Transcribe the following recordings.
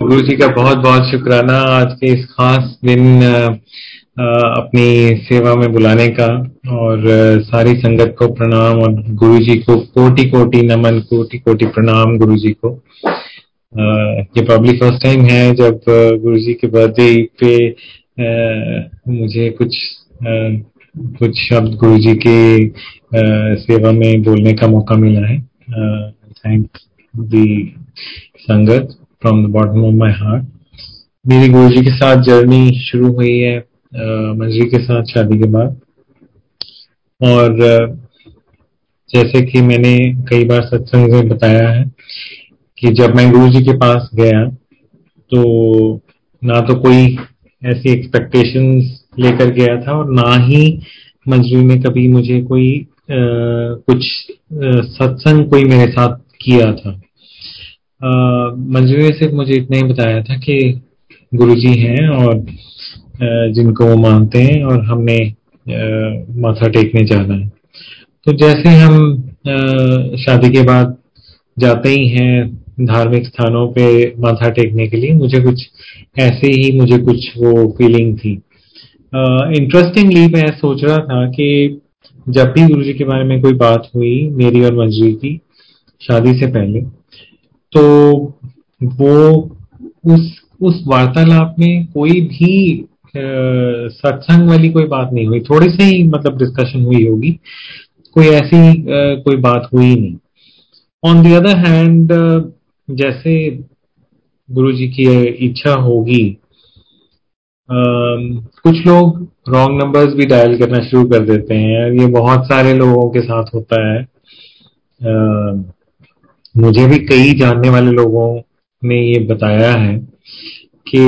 गुरु जी का बहुत बहुत शुक्राना आज के इस खास दिन अपनी सेवा में बुलाने का और सारी संगत को प्रणाम और गुरु जी को कोटि कोटि नमन कोटि कोटि प्रणाम गुरु जी को। ये प्रॉब्ली फ़र्स्ट टाइम है जब गुरु जी के बर्थडे पे मुझे कुछ कुछ शब्द गुरु जी के सेवा में बोलने का मौका मिला है। Thank the sangat. From the bottom of my heart मेरी गुरु जी के साथ जर्नी शुरू हुई है मंजरी के साथ शादी के बाद। और जैसे कि मैंने कई बार सत्संग में बताया है कि जब मैं गुरु जी के पास गया तो ना तो कोई ऐसी एक्सपेक्टेशंस लेकर गया था और ना ही मंजरी ने कभी मुझे कोई आ, कुछ सत्संग कोई मेरे साथ किया था। मंजूरी ने सिर्फ़ मुझे इतना ही बताया था कि गुरुजी हैं और जिनको वो मानते हैं और हमने माथा टेकने जाना है। तो जैसे हम शादी के बाद जाते ही हैं धार्मिक स्थानों पे माथा टेकने के लिए, मुझे कुछ ऐसे ही मुझे कुछ वो फीलिंग थी। इंटरेस्टिंगली मैं सोच रहा था कि जब भी गुरुजी के बारे में कोई बात हुई मेरी और मंजरी की शादी से पहले तो वो उस उस वार्तालाप में कोई भी सत्संग वाली कोई बात नहीं हुई। थोड़ी से मतलब डिस्कशन हुई होगी। कोई ऐसी आ, कोई बात हुई नहीं। ऑन द अदर हैंड जैसे गुरु जी की इच्छा होगी कुछ लोग रॉन्ग नंबर्स भी डायल करना शुरू कर देते हैं। ये बहुत सारे लोगों के साथ होता है। आ, मुझे भी कई जानने वाले लोगों ने ये बताया है कि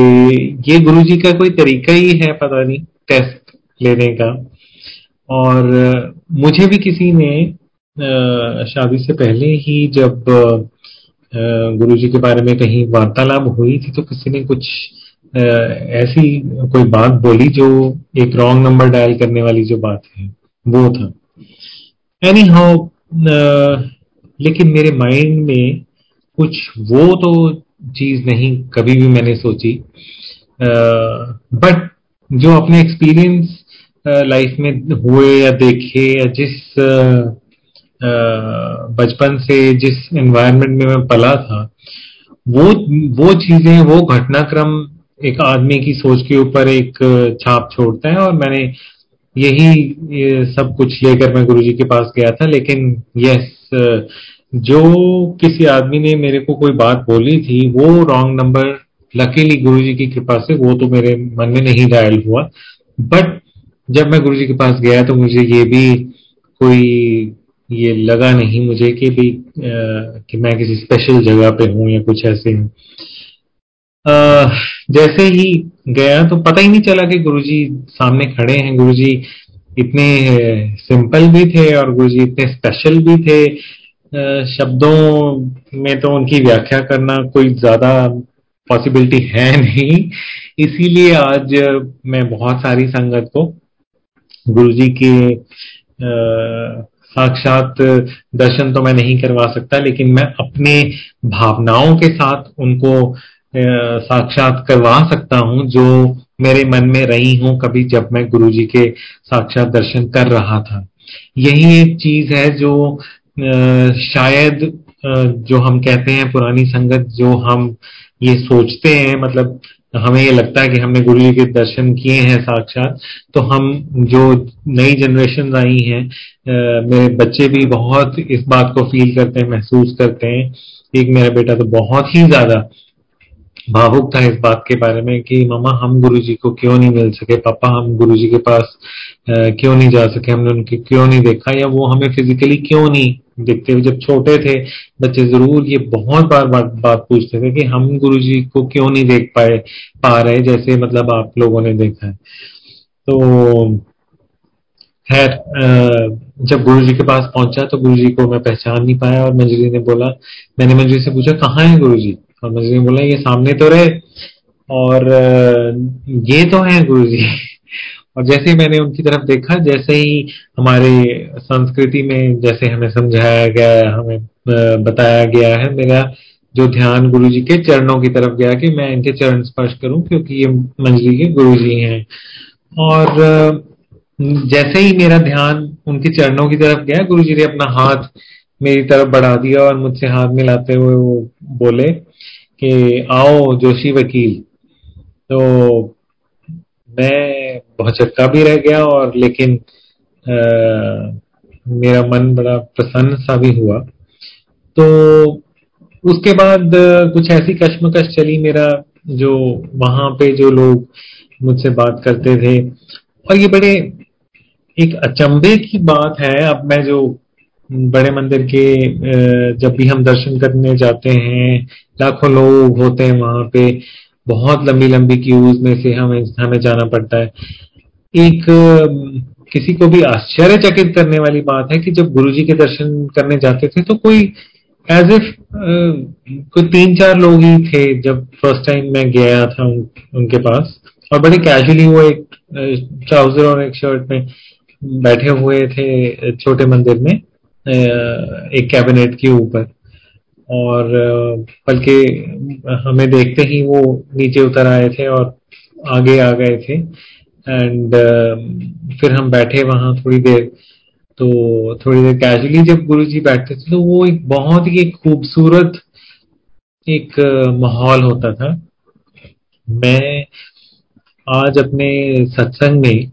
ये गुरु जी का कोई तरीका ही है, पता नहीं टेस्ट लेने का। और मुझे भी किसी ने शादी से पहले ही जब गुरु जी के बारे में कहीं वार्तालाप हुई थी तो किसी ने कुछ ऐसी कोई बात बोली जो एक रॉन्ग नंबर डायल करने वाली जो बात है, वो था। एनी हाउ लेकिन मेरे माइंड में कुछ वो तो चीज़ नहीं, कभी भी मैंने सोची। बट जो अपने एक्सपीरियंस लाइफ में हुए या देखे या जिस बचपन से जिस एनवायरनमेंट में मैं पला था, वो वो चीज़ें, वो घटनाक्रम एक आदमी की सोच के ऊपर एक छाप छोड़ता है और मैंने यही सब कुछ लेकर मैं गुरुजी के पास गया था लेकिन यस जो किसी आदमी ने मेरे को कोई बात बोली थी वो रॉन्ग नंबर लकीली गुरु जी की कृपा से वो तो मेरे मन में नहीं डायल हुआ। बट जब मैं गुरु जी के पास गया तो मुझे ये भी कोई ये लगा नहीं मुझे कि भी आ, कि मैं किसी स्पेशल जगह पे हूँ या कुछ ऐसे। हूँ जैसे ही गया तो पता ही नहीं चला कि गुरुजी सामने खड़े हैं। गुरुजी इतने सिंपल भी थे और गुरुजी इतने स्पेशल भी थे। शब्दों में तो उनकी व्याख्या करना कोई ज़्यादा पॉसिबिलिटी है नहीं। इसीलिए आज मैं बहुत सारी संगत को गुरु जी के साक्षात दर्शन तो मैं नहीं करवा सकता, लेकिन मैं अपने भावनाओं के साथ उनको साक्षात करवा सकता हूँ, जो मेरे मन में रही हूँ कभी जब मैं गुरु जी के साक्षात दर्शन कर रहा था। यही एक चीज़ है जो शायद जो हम कहते हैं पुरानी संगत, जो हम ये सोचते हैं मतलब हमें ये लगता है कि हमने गुरु जी के दर्शन किए हैं साक्षात तो हम जो नई जनरेशन आई हैं मेरे बच्चे भी बहुत इस बात को फील करते हैं, महसूस करते हैं एक मेरा बेटा तो बहुत ही ज़्यादा भावुक था इस बात के बारे में कि मामा हम गुरु जी को क्यों नहीं मिल सके? पापा हम गुरु जी के पास क्यों नहीं जा सके? हमने उनके क्यों नहीं देखा? या वो हमें फिजिकली क्यों नहीं देखते? हुए जब छोटे थे बच्चे ज़रूर ये बहुत बार बात, बात पूछते थे कि हम गुरु जी को क्यों नहीं देख पाए पा रहे जैसे मतलब आप लोगों ने देखा है। तो खैर जब गुरु जी के पास पहुँचा तो गुरु जी को मैं पहचान नहीं पाया और मंजरी ने बोला मैंने मंजरी से पूछा कहाँ है गुरु जी और मंजरी बोला ये सामने तो रहे। और ये तो है गुरु जी और जैसे ही मैंने उनकी तरफ़ देखा, जैसे ही हमारे संस्कृति में जैसे हमें समझाया गया, हमें बताया गया है, मेरा जो ध्यान गुरु जी के चरणों की तरफ़ गया कि मैं इनके चरण स्पर्श करूँ क्योंकि ये मंजली के गुरु जी हैं। और जैसे ही मेरा ध्यान उनके चरणों की तरफ़ गया गुरु जी ने अपना हाथ मेरी तरफ़ बढ़ा दिया और मुझसे हाथ मिलाते हुए वो बोले कि आओ जोशी वकील। तो मैं बहुत चक्का भी रह गया और लेकिन आ, मेरा मन बड़ा प्रसन्न सा भी हुआ। तो उसके बाद कुछ ऐसी कश्मकश चली मेरा जो वहाँ पे जो लोग मुझसे बात करते थे। और ये बड़े एक अचंभे की बात है। अब मैं जो बड़े मंदिर के जब भी हम दर्शन करने जाते हैं लाखों लोग होते हैं वहाँ पे बहुत लंबी लंबी क्यूज में से हमें हमें जाना पड़ता है। एक किसी को भी आश्चर्यचकित करने वाली बात है कि जब गुरुजी के दर्शन करने जाते थे तो कोई एज इफ़ कोई तीन चार लोग ही थे जब फ़र्स्ट टाइम मैं गया था उन, उनके पास। और बड़े कैजुअली वो एक ट्राउज़र और एक शर्ट में बैठे हुए थे छोटे मंदिर में। एक कैबिनेट के ऊपर। और बल्कि हमें देखते ही वो नीचे उतर आए थे और आगे आ गए थे। एंड फिर हम बैठे वहाँ थोड़ी देर। तो थोड़ी देर कैजुअली जब गुरु जी बैठते थे तो वो एक बहुत ही खूबसूरत एक माहौल होता था। मैं आज अपने सत्संग में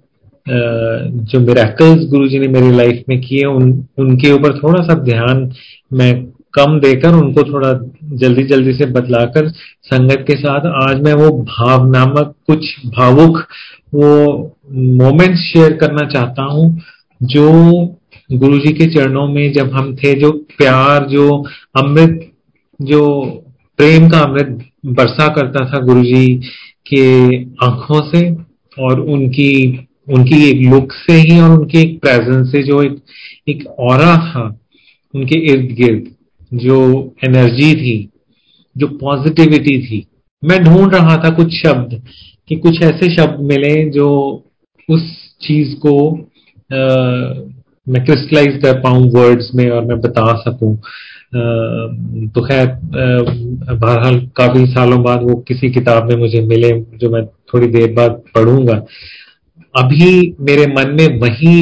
जो मेरेकल्स गुरु जी ने मेरी लाइफ में किए, उन, उनके ऊपर थोड़ा सा ध्यान मैं कम देकर उनको थोड़ा जल्दी जल्दी से बदलाकर संगत के साथ आज मैं वो भावनामक कुछ भावुक, वो मोमेंट्स शेयर करना चाहता हूँ, जो गुरु जी के चरणों में जब हम थे, जो प्यार, जो अमृत, जो प्रेम का अमृत बरसा करता था गुरु जी के आँखों से और उनकी उनकी एक लुक से ही और उनकी एक प्रेजेंस से जो एक एक और था उनके इर्द गिर्द जो एनर्जी थी जो पॉजिटिविटी थी। मैं ढूंढ रहा था कुछ शब्द कि कुछ ऐसे शब्द मिले जो उस चीज़ को आ, मैं क्रिस्टलाइज कर पाऊँ वर्ड्स में और मैं बता सकूँ। तो खैर बहरहाल काफ़ी सालों बाद वो किसी किताब में मुझे मिले जो मैं थोड़ी देर बाद पढ़ूँगा। अभी मेरे मन में वही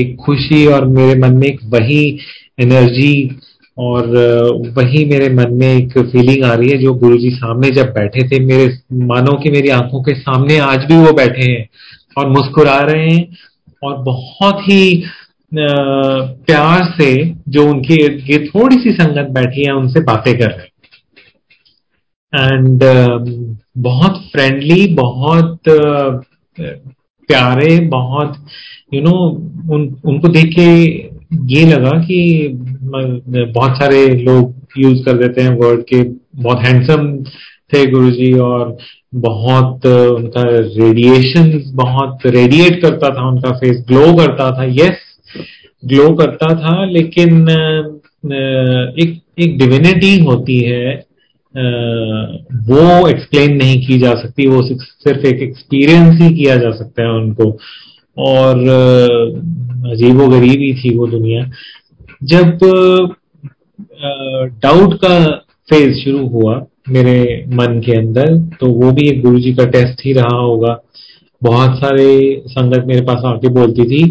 एक खुशी और मेरे मन में एक वही एनर्जी और वही मेरे मन में एक फीलिंग आ रही है जो गुरुजी सामने जब बैठे थे, मेरे मानो कि मेरी आँखों के सामने आज भी वो बैठे हैं और मुस्कुरा रहे हैं और बहुत ही प्यार से जो उनकी ये थोड़ी सी संगत बैठी है, उनसे बातें कर रहे हैं। एंड बहुत फ्रेंडली बहुत प्यारे बहुत यू you नो know, उन उनको देख के ये लगा कि बहुत सारे लोग यूज़ कर देते हैं वर्ड के। बहुत हैंडसम थे गुरुजी और बहुत उनका रेडिएशन बहुत रेडिएट करता था उनका फेस ग्लो करता था। यस ग्लो करता था लेकिन एक एक डिविनिटी होती है वो एक्सप्लेन नहीं की जा सकती, वो सिर्फ़ एक एक्सपीरियंस ही किया जा सकता है उनको। और अजीबो ही थी वो दुनिया। जब डाउट का फ़ेज़ शुरू हुआ मेरे मन के अंदर तो वो भी एक गुरु जी का टेस्ट ही रहा होगा। बहुत सारे संगत मेरे पास आके बोलती थी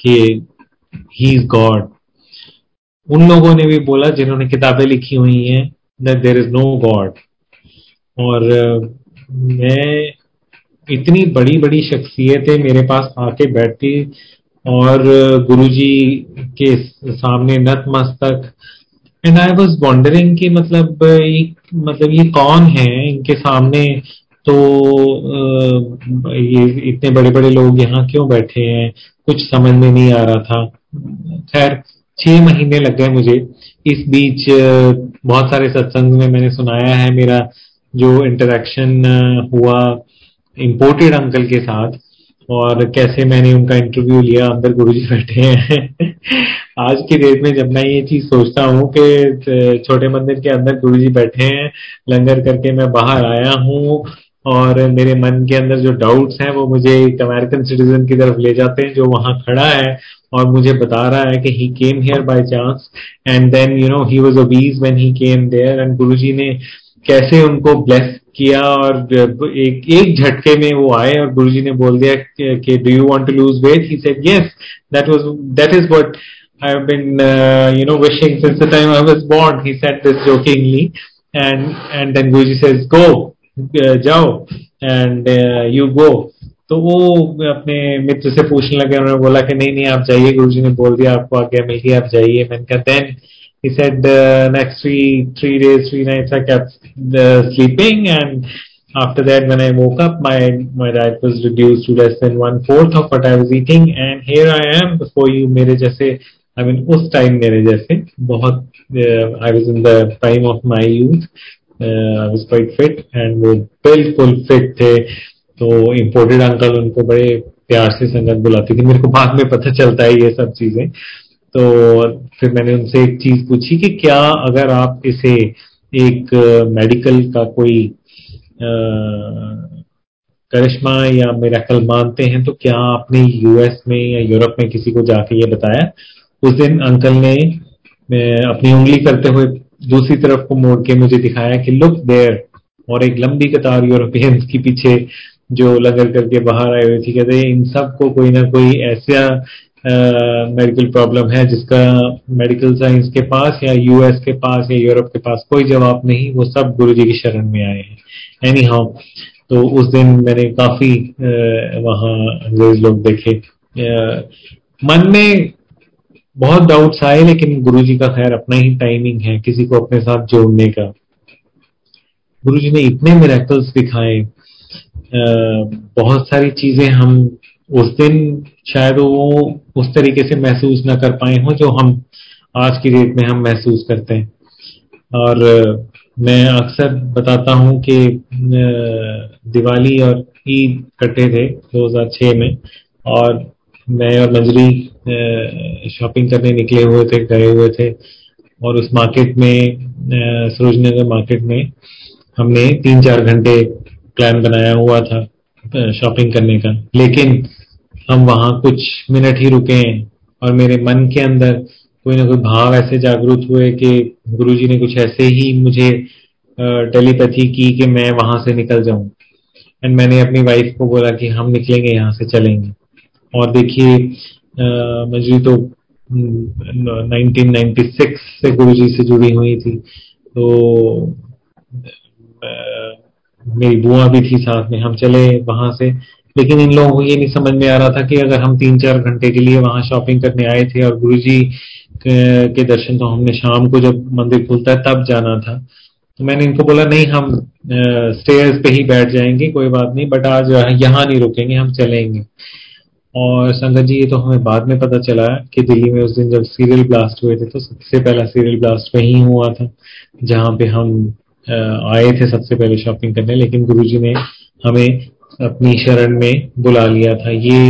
कि ही इज़ गॉड उन लोगों ने भी बोला जिन्होंने किताबें लिखी हुई हैं that there is no God. और मैं इतनी बड़ी बड़ी शख्सियतें मेरे पास आके बैठती, और गुरुजी के सामने नतमस्तक। एंड आई वॉज़ वॉन्डरिंग कि मतलब मतलब ये कौन है इनके सामने? तो ये इतने बड़े बड़े लोग यहाँ क्यों बैठे हैं? कुछ समझ में नहीं आ रहा था। खैर, छह महीने लग गए मुझे। इस बीच बहुत सारे सत्संग में मैंने सुनाया है मेरा जो इंटरेक्शन हुआ इम्पोर्टेड अंकल के साथ और कैसे मैंने उनका इंटरव्यू लिया, अंदर गुरु जी बैठे हैं। आज की डेट में जब मैं ये चीज़ सोचता हूँ कि छोटे मंदिर के अंदर गुरु जी बैठे हैं, लंगर करके मैं बाहर आया हूँ और मेरे मन के अंदर जो डाउट्स हैं वो मुझे एक अमेरिकन सिटीजन की तरफ़ ले जाते हैं जो वहाँ खड़ा है और मुझे बता रहा है कि he came here by chance and then you know he was obese when he came there and Guruji ने कैसे उनको ब्लेस किया और एक एक झटके में वो आए और गुरुजी ने बोल दिया कि do you want to lose weight he said yes that was that is what been, uh, you know, wishing since the time I was born. He said this jokingly, and and then Guruji says, "Go, uh, जाओ and you go तो वो अपने मित्र से पूछने लगे, उन्होंने बोला कि, नहीं नहीं, आप जाइए गुरु जी ने बोल दिया, आपको आगे मिल गया, आप जाइए. मैंने कहा then he said next three three days three nights I kept sleeping and after that when I woke up my my diet was reduced to less than one fourth of what I was eating and here I am before you मेरे जैसे I mean उस time मेरे जैसे, बहुत I was in the time of my youth I was quite fit वो बिल्कुल fit थे तो इम्पोर्टेड अंकल उनको बड़े प्यार से संगत बुलाती थी। मेरे को बाद में पता चलता है ये सब चीज़ें। तो फिर मैंने उनसे एक चीज़ पूछी कि क्या अगर आप इसे एक मेडिकल का कोई करिश्मा या मेराकल मानते हैं तो क्या आपने यूएस में या यूरोप में किसी को जाके ये बताया? उस दिन अंकल ने अपनी उंगली करते हुए दूसरी तरफ़ को मोड़ के मुझे दिखाया कि लुक देयर और एक लंबी कतार यूरोपियंस की पीछे जो लगल करके बाहर आए हुए थे, कहते इन सबको कोई ना कोई ऐसा मेडिकल प्रॉब्लम है जिसका मेडिकल साइंस के पास या यूएस के पास या यूरोप के पास कोई जवाब नहीं, वो सब गुरु जी की शरण में आए हैं। एनी हाउ तो उस दिन मैंने काफ़ी वहाँ अंग्रेज़ लोग देखे। मन में बहुत डाउट्स आए, लेकिन गुरु जी का खैर अपना ही टाइमिंग है किसी को अपने साथ जोड़ने का। गुरु जी ने इतने मेरेकल्स दिखाए। बहुत सारी चीज़ें हम उस दिन शायद वो उस तरीके से महसूस ना कर पाए हो जो हम आज की डेट में हम महसूस करते हैं। और मैं अक्सर बताता हूँ कि दिवाली और ईद कटे थे 2006 में, और मैं और मंजरी शॉपिंग करने निकले हुए थे, गए हुए थे। और उस मार्केट में सरोजनगर मार्केट में हमने तीन चार घंटे प्लान बनाया हुआ था शॉपिंग करने का। लेकिन हम वहाँ कुछ मिनट ही रुके हैं और मेरे मन के अंदर कोई ना कोई भाव ऐसे जागरूक हुए कि गुरुजी ने कुछ ऐसे ही मुझे टेलीपैथी की कि मैं वहाँ से निकल जाऊँ। एंड मैंने अपनी वाइफ को बोला कि हम निकलेंगे, यहाँ से चलेंगे। और देखिए मजरी तो 1996 से गुरुजी से जुड़ी हुई थी तो मेरी बुआ भी थी साथ में, हम चले वहाँ से, लेकिन इन लोगों को ये नहीं समझ में आ रहा था कि अगर हम तीन चार घंटे के लिए वहाँ शॉपिंग करने आए थे और गुरु जी के दर्शन तो हमने शाम को जब मंदिर खुलता है तब जाना था। तो मैंने इनको बोला, नहीं, हम स्टेयर्स पे ही बैठ जाएँगे, कोई बात नहीं बट आज यहाँ नहीं रुकेंगे, हम चलेंगे। और संगत जी, ये तो हमें बाद में पता चला कि दिल्ली में उस दिन जब सीरियल ब्लास्ट हुए थे तो सबसे पहला सीरियल ब्लास्ट वहीं हुआ था, जहाँ पे हम आए थे सबसे पहले शॉपिंग करने, लेकिन गुरुजी ने हमें अपनी शरण में बुला लिया था। ये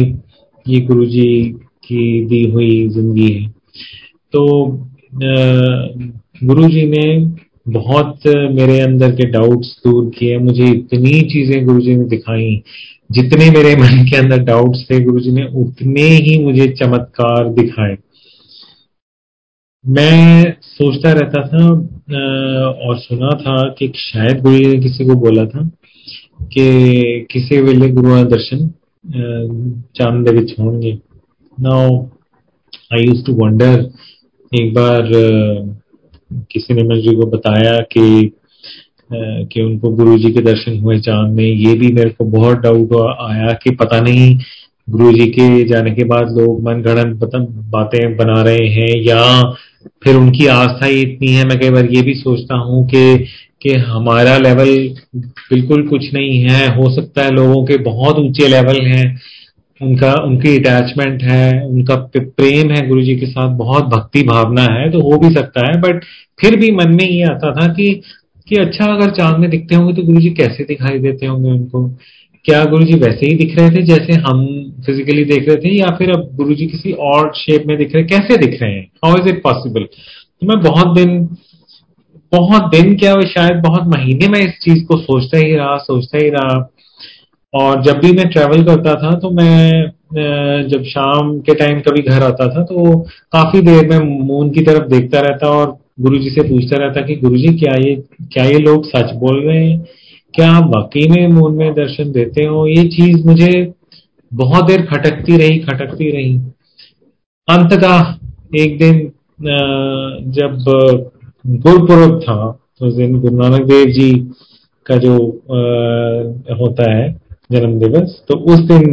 ये गुरुजी की दी हुई ज़िंदगी है। तो गुरुजी ने बहुत मेरे अंदर के डाउट्स दूर किए। मुझे इतनी चीज़ें गुरुजी ने दिखाई जितने मेरे मन के अंदर डाउट्स थे गुरुजी ने, उतने ही मुझे चमत्कार दिखाए। मैं सोचता रहता था और सुना था कि शायद गुरु ने किसी को बोला था कि किसी वेले गुरु दर्शन चाँद होंगे। Now I use to wonder एक बार किसी ने मुझे को बताया कि कि उनको गुरु जी के दर्शन हुए चाँद में। ये भी मेरे को बहुत डाउट आया कि पता नहीं गुरु जी के जाने के बाद लोग मन गणन बातें बना रहे हैं या फिर उनकी आस्था ही इतनी है। मैं कई बार ये भी सोचता हूँ कि कि हमारा लेवल बिल्कुल कुछ नहीं है। हो सकता है लोगों के बहुत ऊँचे लेवल हैं। उनका, उनकी अटैचमेंट है, उनका प्रेम है गुरु जी के साथ, बहुत भक्ति भावना है तो हो भी सकता है। बट फिर भी मन में ये आता था कि कि अच्छा अगर चाँद में दिखते होंगे तो गुरु जी कैसे दिखाई देते होंगे उनको? क्या गुरु जी वैसे ही दिख रहे थे जैसे हम फिजिकली देख रहे थे, या फिर अब गुरु जी किसी और शेप में दिख रहे कैसे दिख रहे हैं? हाउ इज़ इट पॉसिबल तो मैं बहुत दिन बहुत दिन क्या शायद बहुत महीने में इस चीज़ को सोचता ही रहा, सोचता ही रहा। और जब भी मैं ट्रेवल करता था तो मैं जब शाम के टाइम कभी घर आता था तो काफ़ी देर में मून की तरफ़ देखता रहता और गुरुजी से पूछता रहता कि गुरु जी क्या ये क्या ये लोग सच बोल रहे हैं? क्या आप वाकई में मून में दर्शन देते हो? ये चीज़ मुझे बहुत देर खटकती रही खटकती रही। अंततः एक दिन जब गुरुपुरब था, उस दिन गुरु नानक देव जी का जो होता है जन्म दिवस तो उस दिन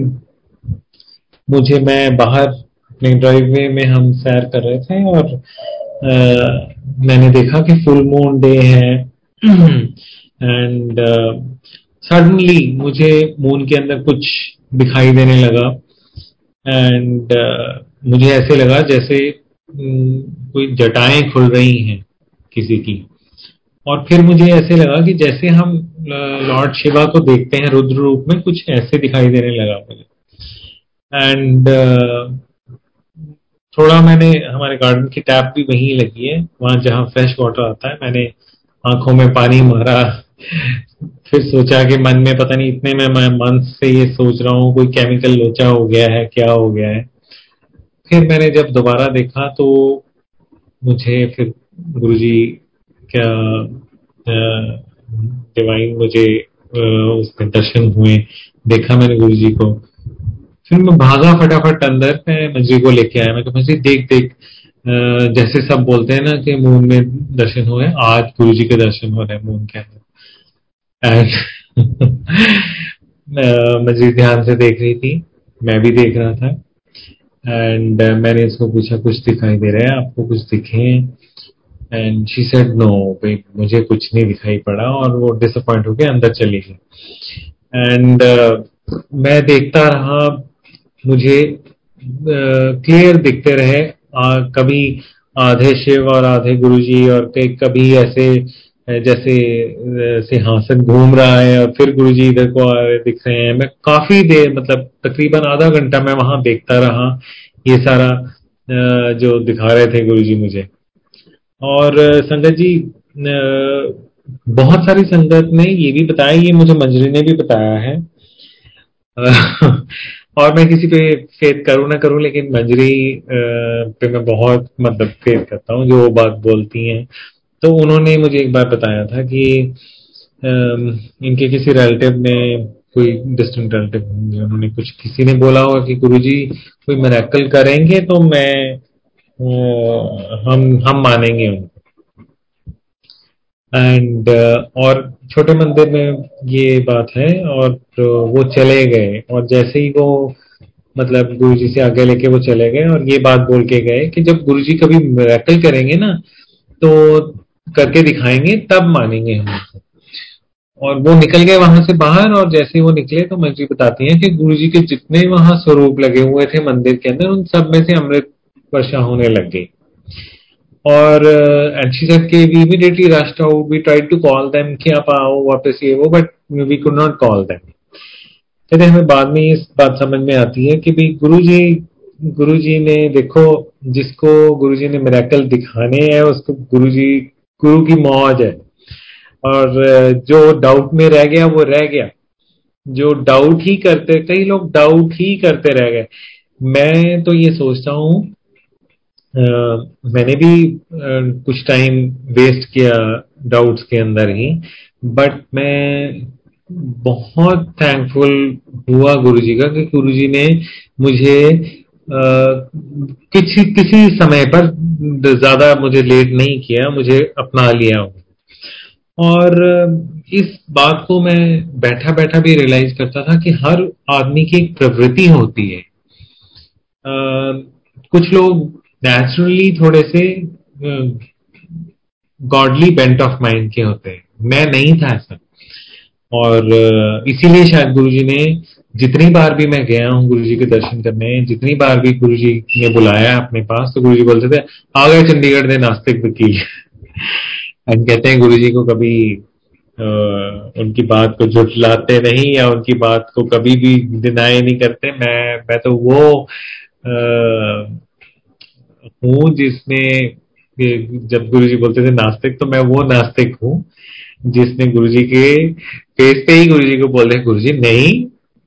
मुझे मैं बाहर अपने ड्राइववे में हम सैर कर रहे थे और मैंने देखा कि फुल मून डे है। एंड सडनली uh, मुझे मून के अंदर कुछ दिखाई देने लगा। एंड uh, मुझे ऐसे लगा जैसे um, कोई जटाएँ खुल रही हैं किसी की। और फिर मुझे ऐसे लगा कि जैसे हम लॉर्ड शिवा को देखते हैं रुद्र रूप में कुछ ऐसे दिखाई देने लगा मुझे। एंड uh, थोड़ा मैंने हमारे गार्डन की टैप भी वहीं लगी है, वहाँ जहाँ फ्रेश वाटर आता है, मैंने आँखों में पानी मारा। फिर सोचा कि मन में पता नहीं, इतने में मैं मन से ये सोच रहा हूँ, कोई केमिकल लोचा हो गया है, क्या हो गया है। फिर मैंने जब दोबारा देखा तो मुझे फिर गुरु जी क्या डिवाइन मुझे उसके दर्शन हुए, देखा मैंने गुरु जी को। फिर मैं भागा फटाफट अंदर मैं मंजी को लेके आया। मैं कहा देख देख। जैसे सब बोलते हैं ना कि मून में दर्शन हुए आज गुरु जी के दर्शन हो रहे हैं मून के अंदर। मस्जिद ध्यान से देख रही थी मैं भी देख रहा था। एंड uh, मैंने इसको पूछा कुछ दिखाई दे रहा है? आपको कुछ दिखे एंड शी सेड नो भाई मुझे कुछ नहीं दिखाई पड़ा और वो डिसअपॉइंट होकर अंदर चली गई। एंड uh, मैं देखता रहा मुझे क्लियर दिखते रहे। आ, कभी आधे शिव और आधे गुरुजी और कभी ऐसे जैसे सिंहासन घूम रहा है और फिर गुरुजी इधर को दिख रहे हैं। मैं काफ़ी देर मतलब तकरीबन आधा घंटा मैं वहाँ देखता रहा। ये सारा जो दिखा रहे थे गुरुजी मुझे। और संगत जी बहुत सारी संगत ने ये भी बताया ये मुझे मंजरी ने भी बताया है। और मैं किसी पे फेद करूँ ना करूँ, लेकिन मंजरी पे मैं बहुत मतलब फेद करता हूँ, जो वो बात बोलती हैं। तो उन्होंने मुझे एक बार बताया था कि इनके किसी रिलेटिव ने, कोई डिस्टेंट रिलेटिव उन्होंने कुछ किसी ने बोला होगा कि गुरु जी कोई मेरेकल करेंगे तो मैं हम हम मानेंगे उनको। एंड और छोटे मंदिर में ये बात है और वो चले गए और जैसे ही वो मतलब गुरु जी से आगे लेके वो चले गए और ये बात बोल के गए कि जब गुरु जी कभी मेरेकल करेंगे ना तो करके दिखाएँगे, तब मानेंगे हम और वो निकल गए वहाँ से बाहर और जैसे ही वो निकले तो मंत्री बताती हैं कि गुरु जी के जितने वहाँ स्वरूप लगे हुए थे मंदिर के अंदर, उन सब में से अमृत वर्षा होने लग गई। और एंड के we immediately rushed out we tried to call them कि आप आओ वापस ये वो but we could not call them कहते हमें बाद में इस बात समझ में आती है कि भाई गुरु जी गुरु जी ने देखो, जिसको गुरु जी ने मेरेकल दिखाने हैं, उसको गुरु जी गुरु की मौज है। और जो डाउट में रह गया, वो रह गया। जो डाउट ही करते, कई लोग डाउट ही करते रह गए। मैं तो ये सोचता हूँ मैंने भी कुछ टाइम वेस्ट किया डाउट्स के अंदर ही बट मैं बहुत थैंकफुल हुआ गुरुजी का कि गुरुजी ने मुझे किसी किसी समय पर ज़्यादा मुझे लेट नहीं किया मुझे अपना लिया और इस बात को मैं बैठा बैठा भी रियलाइज़ करता था कि हर आदमी की एक प्रवृत्ति होती है। आ, कुछ लोग नेचुरली थोड़े से गॉडली बेंट ऑफ़ माइंड के होते हैं। मैं नहीं था ऐसा। और इसीलिए शायद गुरुजी ने जितनी बार भी मैं गया हूँ गुरु जी के दर्शन करने जितनी बार भी गुरु जी ने बुलाया अपने पास तो गुरु जी बोलते थे आ गए चंडीगढ़ ने नास्तिक वकील हम कहते हैं गुरु जी को कभी आ, उनकी बात को जुटलाते नहीं या उनकी बात को कभी भी डिनाई नहीं करते। मैं मैं तो वो हूँ जिसने जब गुरु जी बोलते थे नास्तिक तो मैं वो नास्तिक हूँ, जिसने गुरु जी के फेस पे ही गुरु जी को बोल गुरु जी नहीं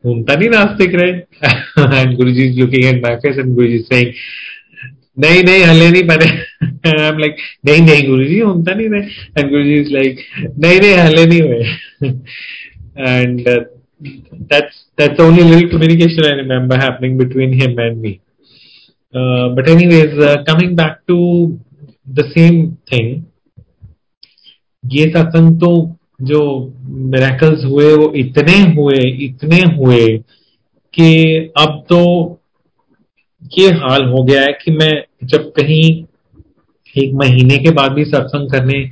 उनका नहीं नास्तिक रहे। And Guru ji looking at my face and Guru ji saying नहीं नहीं हले नहीं बने आई एम लाइक नहीं नहीं गुरु जी उनका नहीं रहे। And Guru ji is like नहीं नहीं हले नहीं हुए। And that's that's only little communication I remember happening between him and me. Uh, but anyways, uh, coming back to the same thing, ये सत्संग तो जो मेरेकल्स हुए वो इतने हुए इतने हुए कि अब तो ये हाल हो गया है कि मैं जब कहीं एक महीने के बाद भी सत्संग करने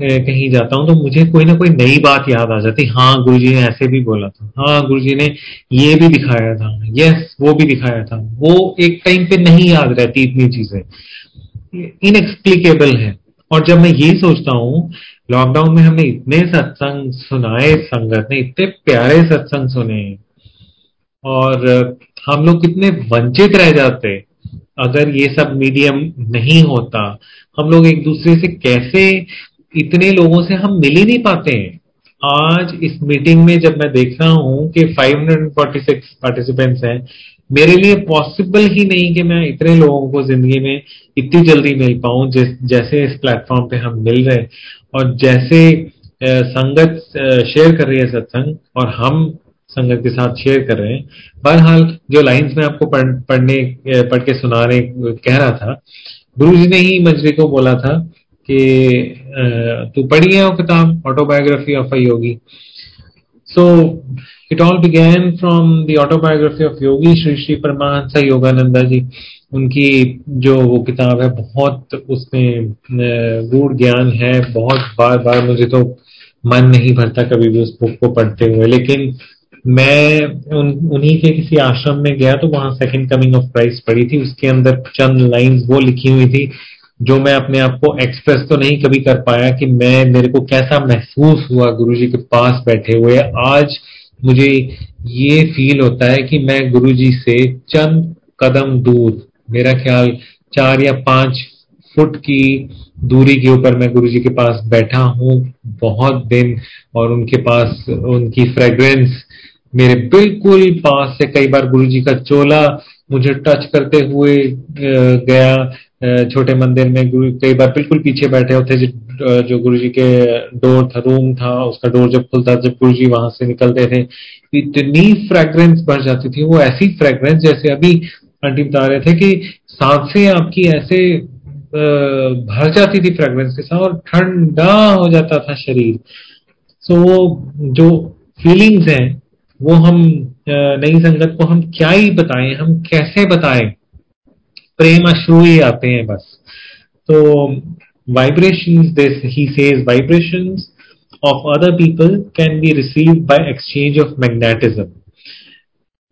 कहीं जाता हूँ तो मुझे कोई ना कोई नई बात याद आ जाती। हाँ गुरु जी ने ऐसे भी बोला था। हाँ गुरु जी ने ये भी दिखाया था। यस वो भी दिखाया था। वो एक टाइम पे नहीं याद रहती इतनी चीज़ें। इनएक्सप्लिकेबल है। और जब मैं ये सोचता हूँ लॉकडाउन में हमने इतने सत्संग सुनाए, संगत ने इतने प्यारे सत्संग सुने, और हम लोग कितने वंचित रह जाते, अगर ये सब मीडियम नहीं होता, हम लोग एक दूसरे से कैसे इतने लोगों से हम मिल ही नहीं पाते हैं। आज इस मीटिंग में जब मैं देख रहा हूँ कि 546 पार्टिसिपेंट्स हैं मेरे लिए पॉसिबल ही नहीं कि मैं इतने लोगों को ज़िंदगी में इतनी जल्दी मिल पाऊँ जैसे इस प्लेटफॉर्म पे हम मिल रहे और जैसे संगत शेयर कर रही है सत्संग और हम संगत के साथ शेयर कर रहे हैं। बहरहाल जो लाइंस में आपको पढ़, पढ़ने पढ़ के सुनाने कह रहा था गुरु जी ने ही मजरी को बोला था कि तू पढ़ी है वो किताब? Autobiography of a yogi so it all began from the autobiography of yogi Shri Shri Paramahansa Yogananda ji उनकी जो वो किताब है, बहुत उसमें गूढ़ ज्ञान है। बहुत बार बार मुझे तो मन नहीं भरता कभी भी उस बुक को पढ़ते हुए। लेकिन मैं उन, उन्हीं के किसी आश्रम में गया तो वहाँ सेकंड कमिंग ऑफ़ क्राइस्ट पढ़ी थी। उसके अंदर चंद लाइंस वो लिखी हुई थी जो मैं अपने आप को एक्सप्रेस तो नहीं कभी कर पाया कि मैं, मेरे को कैसा महसूस हुआ गुरु जी के पास बैठे हुए। आज मुझे ये फील होता है कि मैं गुरु जी से चंद कदम दूर, मेरा ख्याल चार या पाँच फुट की दूरी के ऊपर मैं गुरु जी के पास बैठा हूँ बहुत दिन और उनके पास, उनकी फ्रेग्रेंस मेरे बिल्कुल पास से कई बार गुरु जी का चोला मुझे टच करते हुए गया। छोटे मंदिर में गुरु, कई बार बिल्कुल पीछे बैठे होते जो गुरु जी के डोर था, रूम था, उसका डोर जब खुलता जब गुरु जी वहाँ से निकलते थे, इतनी फ्रेग्रेंस बढ़ जाती थी, वो ऐसी फ्रेग्रेंस जैसे अभी आंटी बता रहे थे कि साँसें आपकी ऐसे भर जाती थी फ्रेग्रेंस के साथ और ठंडा हो जाता था शरीर। सो वो जो फीलिंग्स हैं, वो हम नई संगत को हम क्या ही बताएँ, हम कैसे बताएँ? प्रेम अश्रु ही आते हैं बस। तो vibration this he says of other people can be receive by exchange of magnetism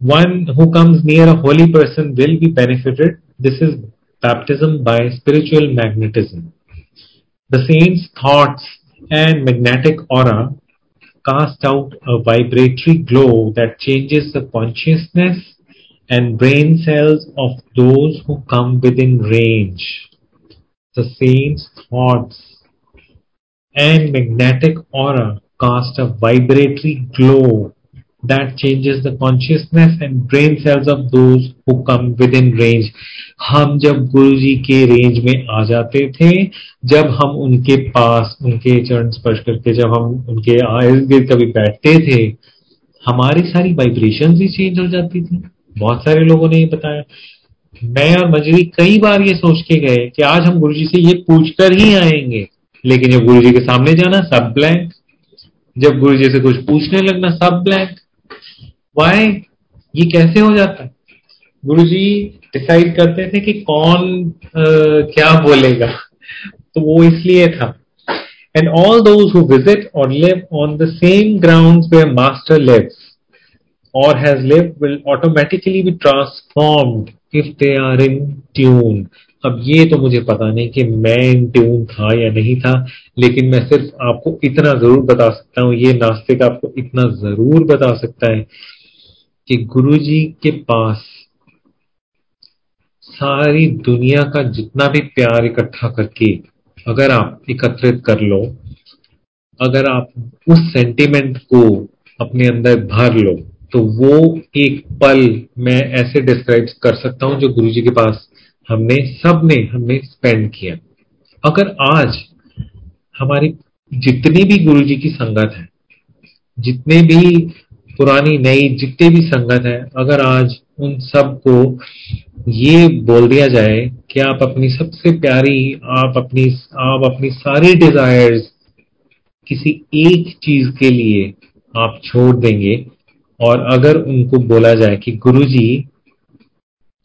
one who comes near a holy person will be benefited this is baptism by spiritual magnetism the saint's thoughts and magnetic aura cast out a vibratory glow that changes the consciousness and brain cells of those who come within range. The saint's thoughts and magnetic aura cast a vibratory glow that changes the consciousness and brain cells of those who come within range. हम जब गुरु जी के range में आ जाते थे जब हम उनके पास उनके चरण स्पर्श करके जब हम उनके इर्द गिर्द कभी बैठते थे हमारी सारी वाइब्रेशन ही चेंज हो जाती थी बहुत सारे लोगों ने ये बताया। मैं और मजरी कई बार ये सोच के गए कि आज हम गुरु जी से ये पूछकर ही आएँगे। लेकिन जब गुरु जी के सामने जाना सब ब्लैंक जब गुरु जी से कुछ पूछने लगना सब ब्लैंक वाई ये कैसे हो जाता? है गुरु जी डिसाइड करते थे कि कौन आ, क्या बोलेगा। तो वो इसलिए था। And all those who visit or live on the same ground where master lives or has lived will automatically be transformed if they are in tune. अब ये तो मुझे पता नहीं कि मैं इन ट्यून था या नहीं था, लेकिन मैं सिर्फ़ आपको इतना ज़रूर बता सकता हूँ, ये नास्तिक आपको इतना ज़रूर बता सकता है कि गुरुजी के पास सारी दुनिया का जितना भी प्यार इकट्ठा करके अगर आप एकत्रित कर लो, अगर आप उस सेंटिमेंट को अपने अंदर भर लो तो वो एक पल मैं ऐसे डिस्क्राइब कर सकता हूँ जो गुरु जी के पास हमने सबने हमने स्पेंड किया। अगर आज हमारी जितनी भी गुरु जी की संगत है, जितने भी पुरानी, नई, जितने भी संगत है, अगर आज उन सबको ये बोल दिया जाए कि आप अपनी सबसे प्यारी, आप अपनी आप अपनी सारी डिजायर्स किसी एक चीज़ के लिए आप छोड़ देंगे और अगर उनको बोला जाए कि गुरुजी,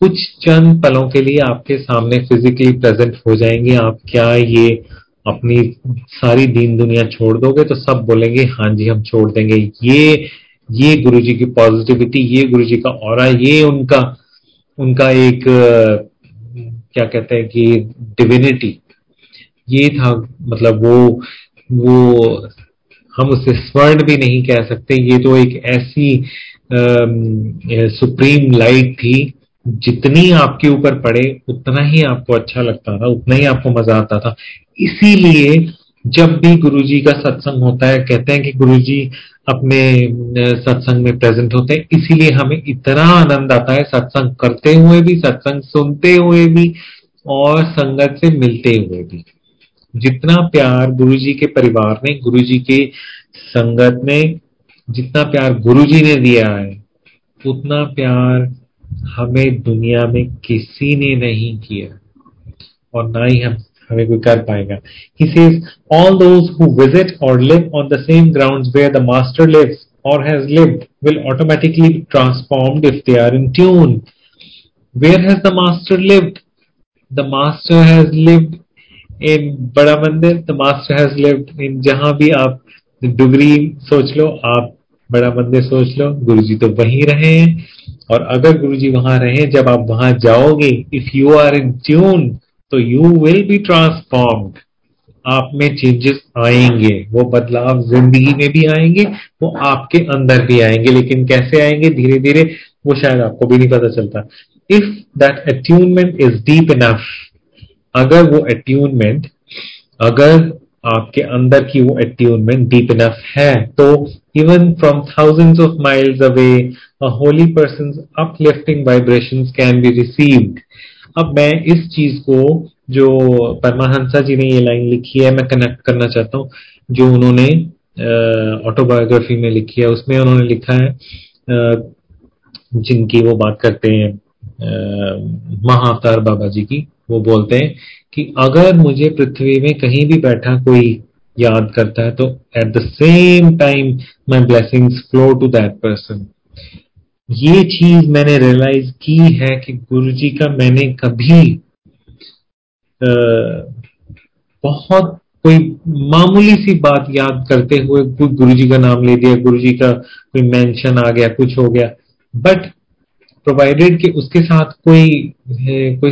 कुछ चंद पलों के लिए आपके सामने फिजिकली प्रेजेंट हो जाएँगे, आप क्या ये अपनी सारी दीन दुनिया छोड़ दोगे? तो सब बोलेंगे हाँ जी, हम छोड़ देंगे। ये ये गुरुजी की पॉजिटिविटी ये गुरुजी का और ये उनका उनका एक, क्या कहते हैं कि डिविनिटी ये था मतलब वो वो हम उसे स्वर्ण भी नहीं कह सकते। ये तो एक ऐसी सुप्रीम लाइट थी। जितनी आपके ऊपर पड़े, उतना ही आपको अच्छा लगता था, उतना ही आपको मज़ा आता था। इसीलिए जब भी गुरुजी का सत्संग होता है, कहते हैं कि गुरुजी अपने सत्संग में प्रेजेंट होते हैं, इसीलिए हमें इतना आनंद आता है सत्संग करते हुए भी, सत्संग सुनते हुए भी और संगत से मिलते हुए भी। जितना प्यार गुरुजी के परिवार ने, गुरुजी के संगत ने, जितना प्यार गुरुजी ने दिया है, उतना प्यार हमें दुनिया में किसी ने नहीं किया और ना ही हम, हमें कोई कर पाएगा he says all those who visit or live on the same grounds where the master lives or has lived will automatically be transformed if they are in tune. Where has the master lived? The master has lived in Bada Mandir the master has lived in जहाँ भी आप डुगरी सोच लो, आप बड़ा मंदिर सोच लो गुरु जी तो वहीं रहे हैं। और अगर गुरु जी वहाँ रहे जब आप वहाँ जाओगे if you are in tune तो यू विल बी ट्रांसफॉर्म्ड आप में चेंजेस आएँगे, वो बदलाव ज़िंदगी में भी आएँगे, वो आपके अंदर भी आएँगे। लेकिन कैसे आएँगे? धीरे धीरे वो शायद आपको भी नहीं पता चलता। If that attunement is deep enough अगर वो अट्यूनमेंट अगर आपके अंदर की वो अट्यूनमेंट डीप इनफ है तो even from thousands of miles away a holy person uplifting vibrations can be received अब मैं इस चीज़ को जो परमाहंसा जी ने ये लाइन लिखी है, मैं कनेक्ट करना चाहता हूँ, जो उन्होंने ऑटोबायोग्राफी में लिखी है, उसमें उन्होंने लिखा है जिनकी वो बात करते हैं। महाअवतार बाबा जी की वो बोलते हैं कि अगर मुझे पृथ्वी में कहीं भी बैठा कोई याद करता है तो at the same time my blessings flow to that person ये चीज़ मैंने रियलाइज़ की है कि गुरु जी का मैंने कभी आ, बहुत कोई मामूली सी बात याद करते हुए गुरु जी का नाम ले दिया गुरु जी का कोई मेंशन आ गया कुछ हो गया बट प्रोवाइडेड कि उसके साथ कोई कोई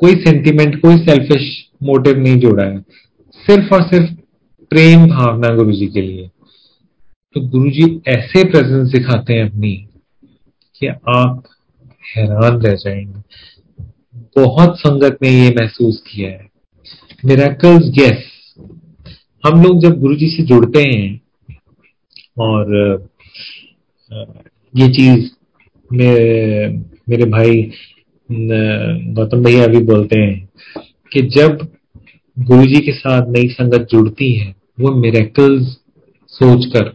कोई सेंटिमेंट कोई सेल्फिश मोटिव नहीं जोड़ा है। सिर्फ़ और सिर्फ़ प्रेम भावना गुरु जी के लिए। तो गुरु जी ऐसे प्रेजेंस दिखाते हैं अपनी कि आप हैरान रह जाएँगे। बहुत संगत ने ये महसूस किया है। मिराकल्स यस हम लोग जब गुरु जी से जुड़ते हैं और ये चीज़ मेरे, मेरे भाई गौतम भैया भी बोलते हैं कि जब गुरु जी के साथ नई संगत जुड़ती है वो मेरेकल्स सोचकर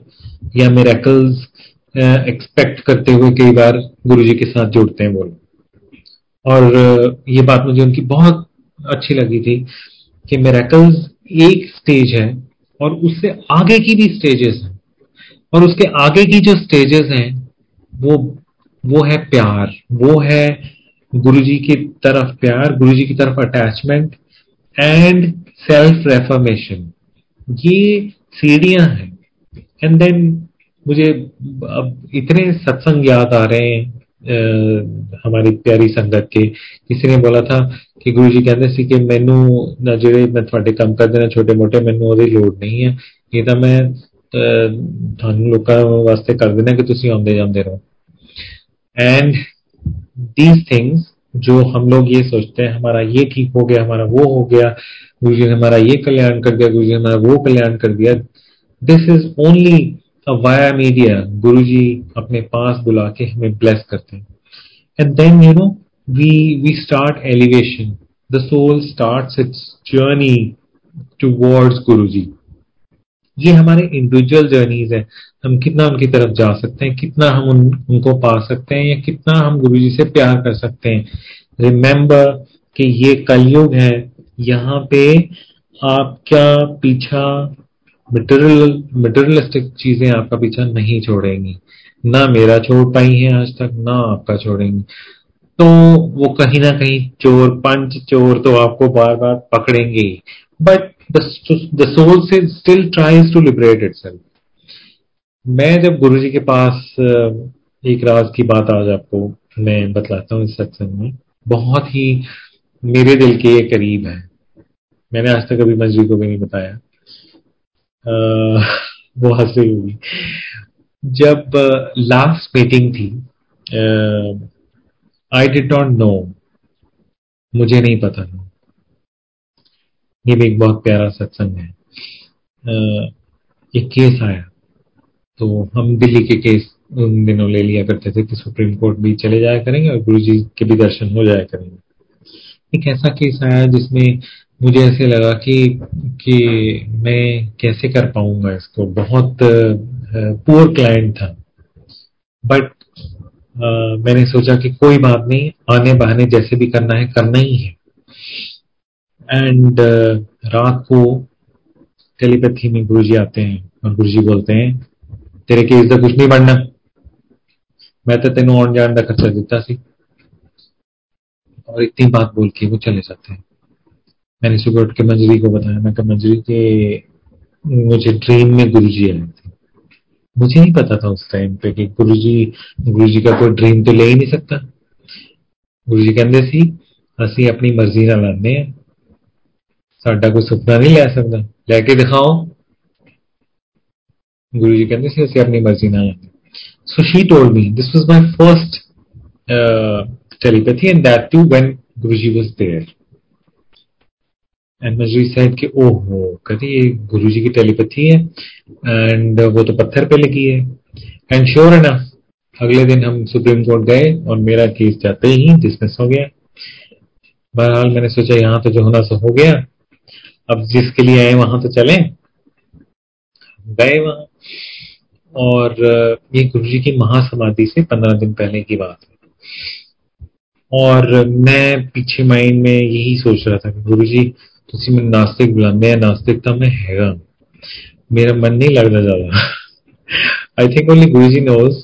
या मेरेकल्स एक्सपेक्ट करते हुए कई बार गुरु जी के साथ जुड़ते हैं वो और ये बात मुझे उनकी बहुत अच्छी लगी थी कि मेरेकल्स एक स्टेज है और उससे आगे की भी स्टेजेस हैं। और उसके आगे की जो स्टेजेस हैं वो वो है प्यार वो है गुरु जी की तरफ प्यार गुरु जी की तरफ अटैचमेंट एंड सेल्फ रेफर्मेशन ये सीढ़ियां हैं एंड देन मुझे अब इतने सत्संग याद आ रहे हैं हमारी प्यारी संगत के किसी ने बोला था कि गुरु जी कहते सी कि मैनू ना ਜਿਹੜੇ मैं ਤੁਹਾਡੇ ਕੰਮ ਕਰਦੇ ਨੇ ਛੋਟੇ ਮੋਟੇ ਮੈਨੂੰ ਉਹਦੀ ਲੋੜ ਨਹੀਂ ਹੈ ਇਹ ਤਾਂ ਮੈਂ ਤੁਹਾਨੂੰ ਲੋਕਾਂ ਵਾਸਤੇ ਕਰ ਦੇਣਾ ਕਿ ਤੁਸੀਂ ਆਉਂਦੇ ਜਾਂਦੇ ਰਹੋ ਐਂਡ these things, जो हम लोग ये सोचते हैं, हमारा ये ठीक हो गया, हमारा वो हो गया, गुरु जी ने हमारा ये कल्याण कर दिया, गुरु जी ने हमारा वो कल्याण कर दिया। This is only via media Guru ji अपने पास बुला के हमें ब्लेस करते हैं। And then you know we we start elevation the soul start its journey towards Guru ji. ये हमारे इंडिविजुअल जर्नीज है। हम कितना उनकी तरफ़ जा सकते हैं कितना हम उन, उनको पा सकते हैं या कितना हम गुरु जी से प्यार कर सकते हैं। रिमेम्बर कि ये कलयुग है यहाँ पे आप क्या पीछा मटेरियल मटेरियलिस्टिक चीज़ें आपका पीछा नहीं छोड़ेंगी। ना मेरा छोड़ पाई है आज तक ना आपका छोड़ेंगी। तो वो कहीं ना कहीं चोर पंच चोर तो आपको बार बार पकड़ेंगे बट द से still tries to liberate it मैं जब गुरु जी के पास एक राज की बात आज आपको मैं बतलाता हूँ इस सत्संग में बहुत ही मेरे दिल के करीब है। मैंने आज तक अभी मंजरी को भी नहीं बताया। वो हँसी हुई जब लास्ट मीटिंग थी आई डिड नॉट नो मुझे नहीं पता था। ये भी एक बहुत प्यारा सत्संग है। आ, एक केस आया। तो हम दिल्ली के केस उन दिनों ले लिया करते थे कि सुप्रीम कोर्ट भी चले जाया करेंगे और गुरु जी के भी दर्शन हो जाया करेंगे। एक ऐसा केस आया जिसमें मुझे ऐसे लगा कि कि मैं कैसे कर पाऊँगा इसको। बहुत पुअर क्लाइंट था। बट मैंने सोचा कि कोई बात नहीं आने बहाने जैसे भी करना है, करना ही है। एंड रात को टेलीपैथी में गुरुजी आते हैं और गुरुजी बोलते हैं तेरे केस का कुछ नहीं बढ़ना मैं तो तेन आने जाने का खर्चा दिता सी और इतनी बात बोल के वो चले जाते हैं मैंने सुबह उठ के मंजरी को बताया मैं मंजरी के मुझे ड्रीम में गुरु जी आए थे मुझे नहीं पता था उस टाइम पे कि गुरु जी गुरु जी का कोई ड्रीम तो ले ही नहीं सकता गुरु जी कहते सी अपनी मर्ज़ी ना लाने साडा कोई सुपना नहीं लै सकता लैके दिखाओ गुरु जी कहते असि अपनी मर्ज़ी ना लाने so she told me this was my first telepathy and that too when Guruji was there. And Majri said कि, ओहो, कहती ये गुरु जी की टेलीपैथी है एंड वो तो पत्थर पे लगी है. एंड श्योर है ना अगले दिन हम सुप्रीम कोर्ट गए और मेरा केस जाते ही डिसमिस हो गया। बहरहाल मैंने सोचा, यहाँ तो जो होना सो हो गया। अब जिसके लिए आए वहाँ तो चले। गए वहाँ। और ये गुरु जी की महासमाधि से पंद्रह दिन पहले की बात है। और मैं पीछे माइंड में यही सोच रहा था कि गुरु जी तुम मैं नास्तिक बुला मैं नास्तिकता में हैगा। मेरा मन नहीं लग रहा ज़्यादा। I think only Guru ji nose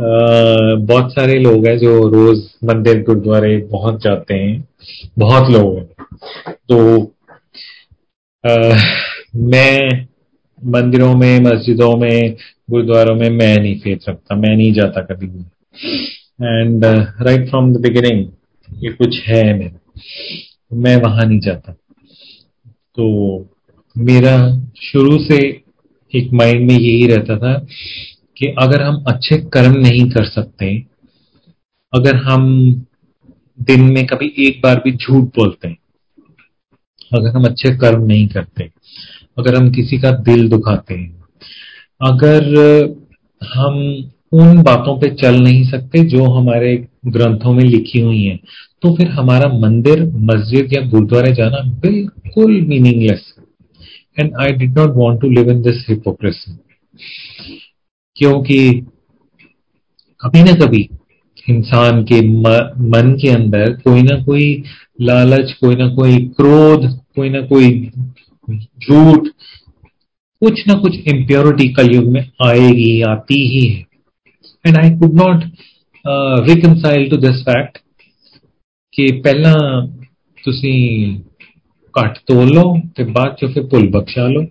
बहुत सारे लोग हैं जो रोज मंदिर गुरुद्वारे बहुत जाते हैं। बहुत लोग हैं। तो आ, मैं मंदिरों में मस्जिदों में गुरुद्वारों में मैं नहीं फेंक सकता, मैं नहीं जाता कभी भी। And right from the beginning ये कुछ है मेरा मैं वहाँ नहीं जाता। तो मेरा शुरू से एक माइंड में यही रहता था कि अगर हम अच्छे कर्म नहीं कर सकते, अगर हम दिन में कभी एक बार भी झूठ बोलते हैं, अगर हम अच्छे कर्म नहीं करते, अगर हम किसी का दिल दुखाते हैं अगर हम उन बातों पे चल नहीं सकते जो हमारे ग्रंथों में लिखी हुई हैं तो फिर हमारा मंदिर, मस्जिद या गुरुद्वारे जाना बिल्कुल meaningless and I did not want to live in this hypocrisy क्योंकि कभी ना कभी इंसान के मन के अंदर कोई ना कोई लालच, कोई ना कोई क्रोध, कोई ना कोई झूठ कुछ ना कुछ इम्प्योरिटी कलयुग में आएगी आती ही है and I could not reconcile to this fact ਕਿ ਪਹਿਲਾਂ ਤੁਸੀਂ ਘੱਟ ਤੋਲ ਲਓ ਤੇ ਬਾਅਦ ਚ ਫਿਰ ਭੁੱਲ ਬਖਸ਼ਾ लो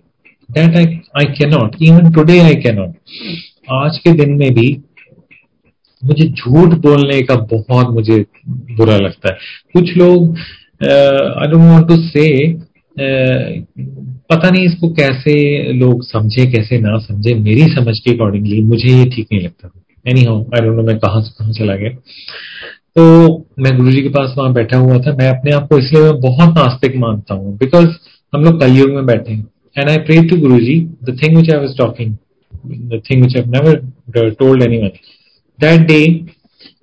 that I I cannot even today I cannot आज के दिन में भी मुझे झूठ बोलने का बहुत मुझे बुरा लगता है कुछ लोग आई डोंट वांट टू से पता नहीं इसको कैसे लोग समझे, कैसे ना समझे। मेरी समझ के अकॉर्डिंगली मुझे ये ठीक नहीं लगता। Anyhow I don't know मैं कहाँ से, कहाँ चला गया। तो मैं गुरु जी के पास वहाँ बैठा हुआ था। मैं अपने आप को इसलिए मैं बहुत नास्तिक मानता हूँ बिकॉज़ हम लोग कलयुग में बैठे हैं। And I pray to Guru ji the thing which I was talking the thing which I never told anyone that day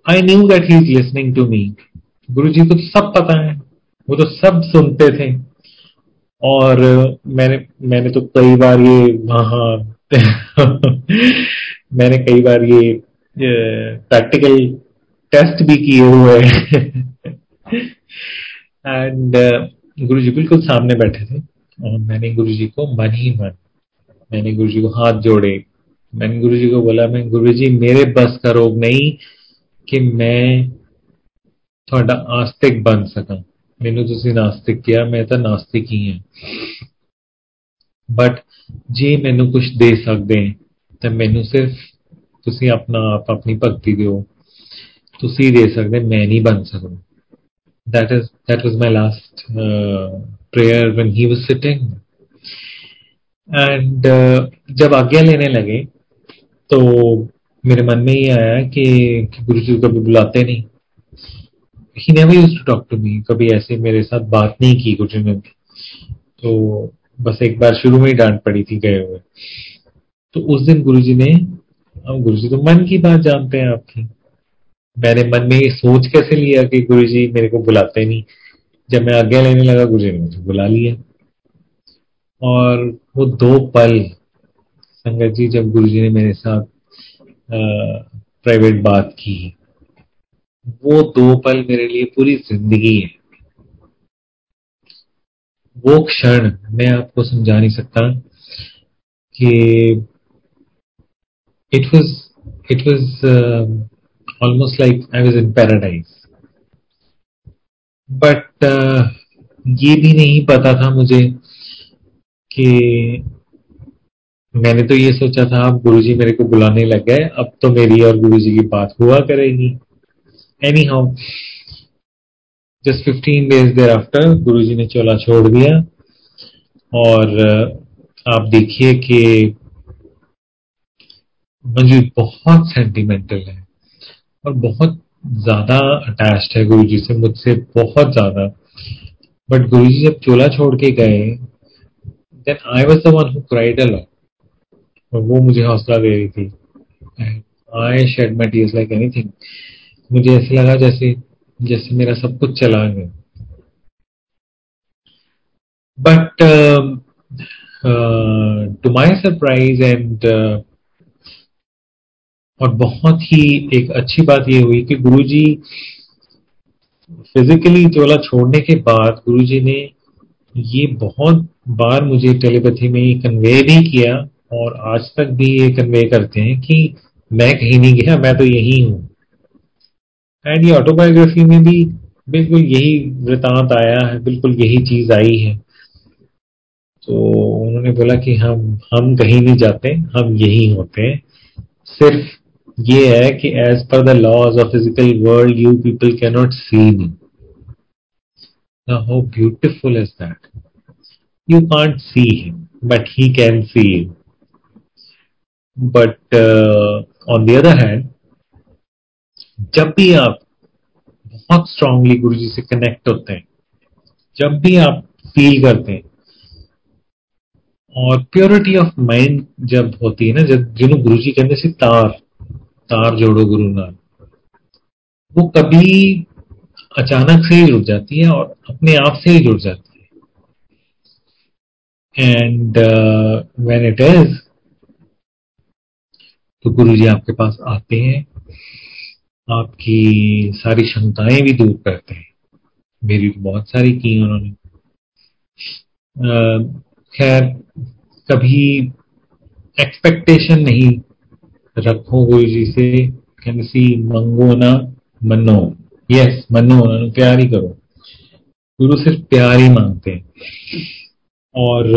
I knew that he is listening to me Guru ji को तो सब पता है। वो तो सब सुनते थे। और मैंने मैंने तो कई बार ये हाँ मैंने कई बार ये प्रैक्टिकल टेस्ट भी किए हुए एंड गुरु जी बिल्कुल सामने बैठे थे और मैंने गुरु जी को मन ही मन, मैंने गुरु जी को हाथ जोड़े। मैंने गुरु जी को बोला, मैं गुरु जी मेरे बस का रोग नहीं कि मैं थोड़ा आस्तिक बन सका। मैंने ਤੁਸੀਂ नास्तिक किया मैं तो नास्तिक ही ਹਾਂ बट जे मैनू कुछ दे सकते तो मैनू सिर्फ ਤੁਸੀਂ अपना आप अपनी भक्ति ਦਿਓ ਤੁਸੀਂ ਦੇ ਸਕਦੇ ਮੈਂ ਨਹੀਂ ਬਣ ਸਕਦਾ that is that was my last uh, prayer when he was sitting and uh, जब आज्ञा लेने लगे तो मेरे मन में ये आया कि, कि गुरु जी कभी बुलाते नहीं he never use to talk to me कभी ऐसे मेरे साथ बात नहीं की गुरु ने तो बस एक बार शुरू में ही डांट पड़ी थी गए हुए। तो उस दिन गुरु जी ने गुरु जी तो मन की बात जानते हैं आपकी। मैंने मन में ये सोच कैसे लिया कि गुरु जी मेरे को बुलाते नहीं। जब मैं आज्ञा लेने लगा गुरु जी ने मुझे बुला लिया। और वो दो पल, संगत जी, जब गुरु जी ने मेरे साथ प्राइवेट बात की। वो दो पल मेरे लिए पूरी ज़िंदगी है। वो क्षण मैं आपको समझा नहीं सकता कि it was it was almost like I was in paradise but ये भी नहीं पता था मुझे कि मैंने तो ये सोचा था अब गुरुजी मेरे को बुलाने लग गए, अब तो मेरी और गुरुजी की बात हुआ करेगी। फिफ्टीन डेज़ देर आफ्टर गुरु जी ने चोला छोड़ दिया। और आप देखिए कि मंजू बहुत सेंटिमेंटल है और बहुत ज़्यादा अटैच्ड है गुरु जी से, मुझसे बहुत ज़्यादा। बट गुरु जी जब चोला छोड़ के गए then I was the one who cried a और वो मुझे हौसला दे रही थी। I shed my tears like anything मुझे ऐसे लगा जैसे जैसे मेरा सब कुछ चला गया। But to my surprise and और बहुत ही एक अच्छी बात ये हुई कि गुरुजी फिजिकली चोला छोड़ने के बाद गुरुजी ने ये बहुत बार मुझे टेलीपैथी में कन्वे भी किया और आज तक भी ये कन्वे करते हैं कि मैं कहीं नहीं गया, मैं तो यही हूँ। एंड ये ऑटोबायोग्राफी में भी बिल्कुल यही वृतांत आया है, बिल्कुल यही चीज़ आई है। तो उन्होंने बोला कि हम हम कहीं नहीं जाते हम यही होते हैं। सिर्फ़ ये है कि as per the laws of physical world you people cannot see me how beautiful is that you can't see him but he can see you but on the other hand जब भी आप बहुत स्ट्रांगली गुरु जी से connect होते हैं, जब भी आप फील करते हैं, और प्योरिटी ऑफ़ माइंड जब होती है ना, जब जिन्हों गुरु जी कहने से तार तार जोड़ो गुरु नाम वो कभी अचानक से ही जुड़ जाती है और अपने आप से ही जुड़ जाती है। एंड वेन इट इज़ तो गुरु जी आपके पास आते हैं। आपकी सारी शंकाएँ भी दूर करते हैं। मेरी तो बहुत सारी की उन्होंने। खैर, कभी एक्सपेक्टेशन नहीं रखो गुरु जी से कैसी मंगो ना मनो। यस मनो, उन्होंने प्यार ही करो। गुरु सिर्फ़ प्यार ही मांगते हैं। और,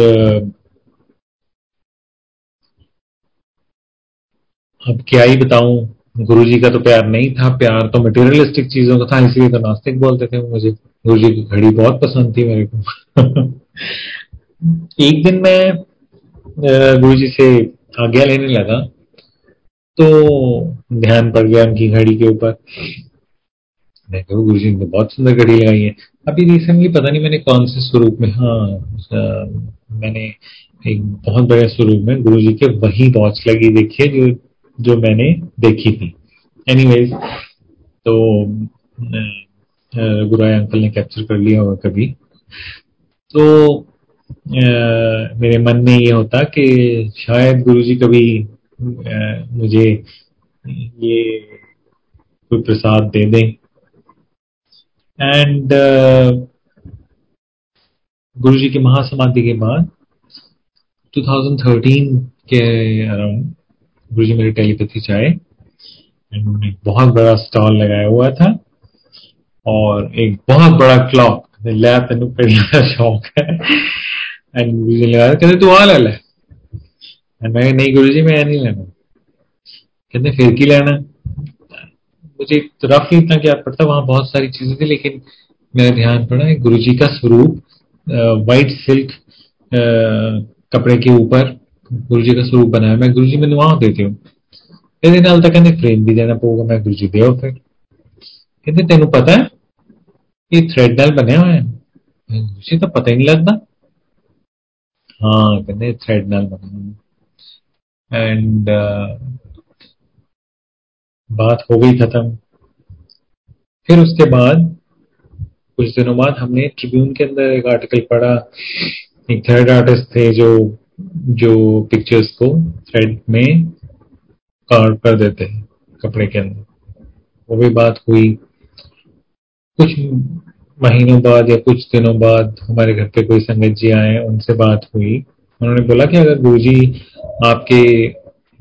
अब क्या ही बताऊँ? गुरु जी का तो प्यार नहीं था, प्यार तो मटेरियलिस्टिक चीज़ों का था, इसलिए तो नास्तिक बोलते थे मुझे। गुरु जी की घड़ी बहुत पसंद थी मेरे को। एक दिन मैं गुरु जी से आज्ञा लेने लगा तो ध्यान पड़ गया उनकी घड़ी के ऊपर। मैं कहूँ गुरु जी ने बहुत सुंदर घड़ी लगाई है। अभी रिसेंटली पता नहीं मैंने कौन से स्वरूप में हाँ मैंने एक बहुत बड़े स्वरूप में गुरु जी के वही वॉच लगी देखी है, जो जो मैंने देखी थी। एनीवेज तो गुराय अंकल ने कैप्चर कर लिया होगा कभी। तो आ, मेरे मन में ये होता कि शायद गुरु जी कभी आ, मुझे ये कोई प्रसाद दे दें। एंड गुरु जी की महासमाधि के बाद 2013 के अराउंड गुरु जी मेरे टेलीपैथी चाहे। एंड बहुत बड़ा स्टॉल लगाया हुआ था और एक बहुत बड़ा क्लॉक लिया तेन पहला शौक है। एंड गुरु जी लगा कहते, तू आ ले। ले मैं नहीं गुरु जी, मैं नहीं लेना कहते, फिर की लेना? मुझे तो रफली इतना क्या पड़ता, वहाँ बहुत सारी चीज़ें थी, लेकिन मेरा ध्यान पड़ा गुरु जी का स्वरूप वाइट सिल्क कपड़े के ऊपर गुरु जी का स्वरूप बनाया मैं गुरु जी मैं वहां देती हूँ ਇਹਦੇ ਨਾਲ ਤਾਂ ਕਹਿੰਦੇ ਫਰੇਮ ਵੀ ਦੇਣਾ ਪਊਗਾ ਮੈਂ ਗੁਰੂ ਜੀ ਦਿਓ ਫਿਰ ਕਹਿੰਦੇ ਤੈਨੂੰ ਪਤਾ ਹੈ ਇਹ ਥ੍ਰੈਡ ਨਾਲ ਬਣਿਆ ਹੋਇਆ ਹੈ मुझे तो पता ही नहीं लगता हाँ कहते थ्रेड नाल बना एंड बात हो गई खत्म फिर उसके बाद कुछ दिनों बाद हमने ट्रिब्यून के अंदर एक आर्टिकल पढ़ा एक थर्ड आर्टिस्ट थे जो जो पिक्चर्स को थ्रेड में कार्व कर देते हैं कपड़े के अंदर। वो भी बात हुई। कुछ महीनों बाद या कुछ दिनों बाद हमारे घर पे कोई संगत जी आए, उनसे बात हुई। उन्होंने बोला कि अगर गुरुजी आपके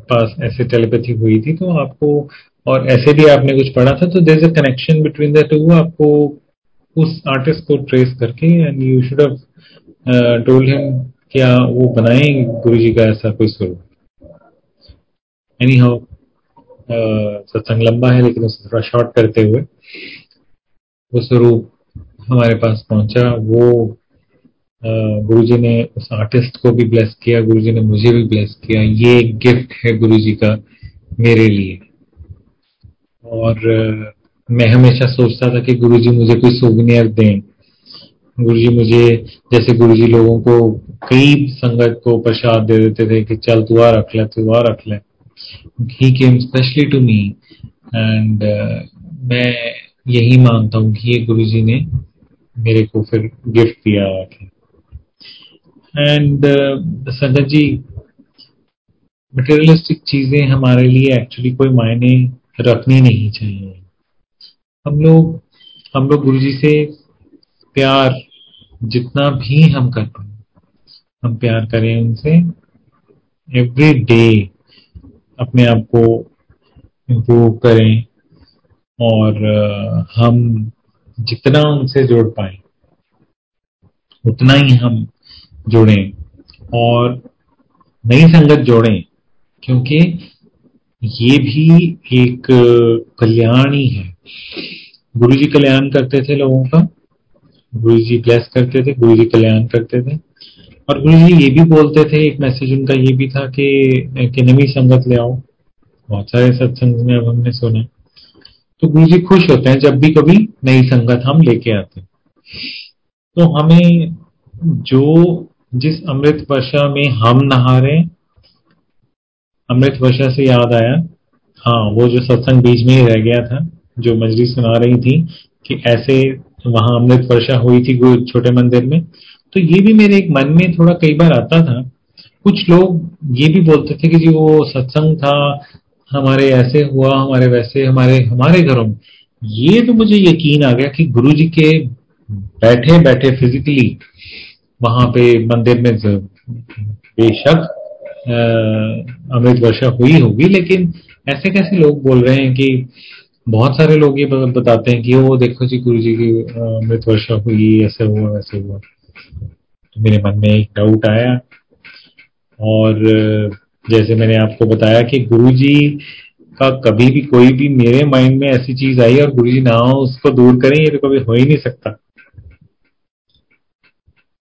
पास ऐसे टेलीपैथी हुई थी तो आपको और ऐसे भी आपने कुछ पढ़ा था तो there a connection between the two आपको उस आर्टिस्ट को ट्रेस करके and you should have told him क्या वो बनाए गुरु जी का ऐसा कोई स्वरूप? एनी हाउ सत्संग लंबा है, लेकिन उसे थोड़ा शॉर्ट करते हुए वो स्वरूप हमारे पास पहुँचा। वो गुरु जी ने उस आर्टिस्ट को भी ब्लेस किया, गुरु जी ने मुझे भी ब्लेस किया। ये एक गिफ्ट है गुरु जी का मेरे लिए। और मैं हमेशा सोचता था कि गुरु जी मुझे कोई सुविनियर दें। गुरु जी मुझे, जैसे गुरु जी लोगों को कई संगत को प्रसाद दे देते थे कि चल तू आ रख ले तू आ रख ले। He came specially to me and मैं यही मानता हूँ कि ये गुरु जी ने मेरे को फिर गिफ्ट दिया एंड uh, संगत जी मटेरियलिस्टिक चीज़ें हमारे लिए एक्चुअली कोई मायने रखनी नहीं चाहिए। हम लोग हम लोग गुरु जी से प्यार जितना भी हम कर पाए हम प्यार करें उनसे। एवरी डे अपने आप को इम्प्रूव करें और हम जितना उनसे जोड़ पाए, उतना ही हम जुड़ें और नई संगत जोड़ें, क्योंकि ये भी एक कल्याण ही है। गुरु जी कल्याण करते थे लोगों का गुरु जी ब्लेस करते थे गुरु जी कल्याण करते थे। और गुरु जी ये भी बोलते थे एक मैसेज उनका ये भी था कि, कि नवी संगत ले आओ बहुत सारे सत्संग में अब हमने सुना। तो गुरु जी खुश होते हैं जब भी कभी नई संगत हम लेके आते हैं। तो हमें जो जिस अमृत वर्षा में हम नहा रहे अमृत वर्षा से याद आया। हाँ वो जो सत्संग बीच में ही रह गया था जो मजरी सुना रही थी कि ऐसे वहाँ अमृत वर्षा हुई थी छोटे मंदिर में। तो ये भी मेरे एक मन में थोड़ा कई बार आता था। कुछ लोग ये भी बोलते थे कि जी वो सत्संग था, हमारे ऐसे हुआ, हमारे वैसे, हमारे हमारे घरों में। ये तो मुझे यकीन आ गया कि गुरु जी के बैठे बैठे फिजिकली वहाँ पे मंदिर में बेशक अमृत वर्षा हुई होगी, लेकिन ऐसे कैसे लोग बोल रहे हैं कि बहुत सारे लोग ये बताते हैं कि वो देखो जी गुरु जी की अमृत वर्षा हुई, ऐसे हुआ, वैसे हुआ। मेरे मन में एक डाउट आया। और जैसे मैंने आपको बताया कि गुरुजी का कभी भी कोई भी मेरे माइंड में ऐसी चीज़ आई और गुरुजी ना हो, उसको दूर करें, ये तो कभी हो ही नहीं सकता।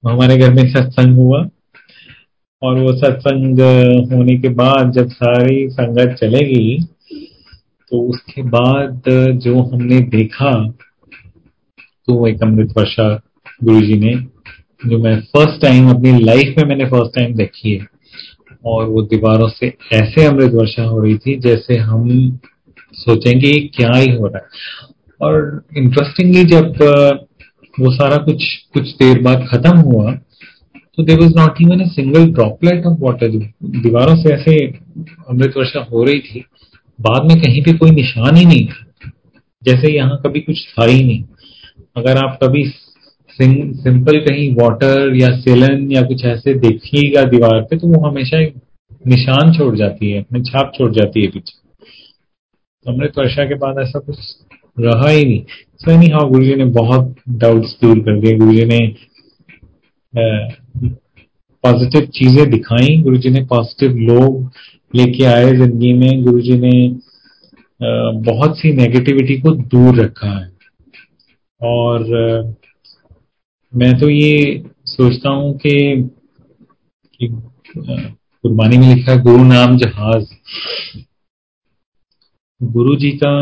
हमारे घर में सत्संग हुआ और वो सत्संग होने के बाद जब सारी संगत चलेगी तो उसके बाद जो हमने देखा तो एक अमृत वर्षा गुरु जी ने जो मैं फ़र्स्ट टाइम अपनी लाइफ में मैंने फ़र्स्ट टाइम देखी है। और वो दीवारों से ऐसे अमृत वर्षा हो रही थी जैसे हम सोचेंगे क्या ही हो रहा है। और इंटरेस्टिंगली जब वो सारा कुछ कुछ देर बाद खत्म हुआ तो there was not even a single droplet of water दीवारों से ऐसे अमृत वर्षा हो रही थी, बाद में कहीं पे कोई निशान ही नहीं था। जैसे यहाँ कभी कुछ था ही नहीं। अगर आप कभी सिंपल कहीं वाटर या सेलन या कुछ ऐसे देखिएगा दीवार पे तो वो हमेशा एक निशान छोड़ जाती है, अपने छाप छोड़ जाती है पीछे। तो अमृत वर्षा के बाद ऐसा कुछ रहा ही नहीं। सो एनी हाँ गुरु जी ने बहुत डाउट्स दूर कर दिए। गुरु जी ने पॉजिटिव चीज़ें दिखाई। गुरु जी ने पॉजिटिव लोग लेके आए ज़िंदगी में। गुरु जी ने बहुत सी नेगेटिविटी को दूर रखा है। और मैं तो ये सोचता हूँ कि, कुर्बानी में लिखा गुरु नाम जहाज़। गुरु जी का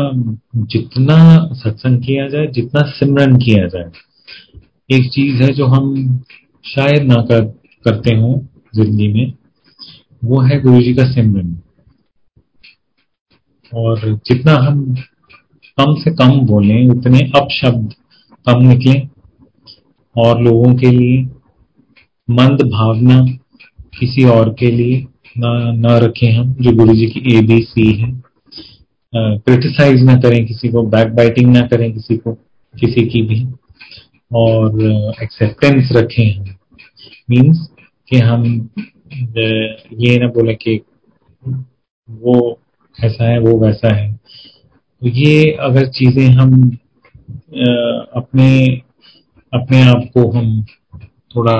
जितना सत्संग किया जाए जितना सिमरन किया जाए एक चीज़ है जो हम शायद ना कर, करते हो ज़िंदगी में वो है गुरु जी का सिमरन। और जितना हम कम से कम बोलें उतने अपशब्द कम निकले और लोगों के लिए, मंद भावना किसी और के लिए ना ना रखें हम, जो गुरु जी की ए बी सी है। क्रिटिसाइज ना करें किसी को बैक बाइटिंग ना करें किसी को, किसी की भी। और एक्सेप्टेंस रखें हम। मीन्स कि हम ये ना बोले कि वो ऐसा है, वो वैसा है। तो ये अगर चीज़ें हम अपने अपने आप को हम थोड़ा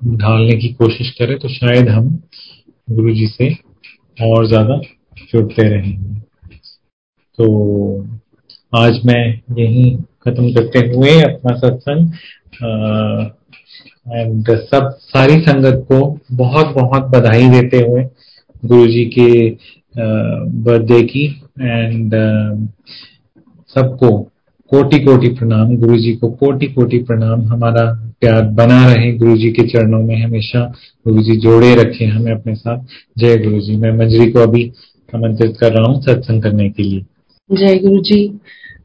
ढालने की कोशिश करें तो शायद हम गुरु जी से और ज़्यादा जुड़ते रहेंगे। तो आज मैं यही खत्म करते हुए अपना सत्संग एंड सब सारी संगत को बहुत बहुत बधाई देते हुए गुरु जी के बर्थडे की एंड सबको कोटि कोटि प्रणाम गुरु जी को कोटि कोटि प्रणाम। हमारा प्यार बना रहे गुरु जी के चरणों में हमेशा। गुरु जी जोड़े रखे हमें अपने साथ। जय गुरु जी मैं मंजरी को अभी आमंत्रित कर रहा हूँ सत्संग करने के लिए। जय गुरु जी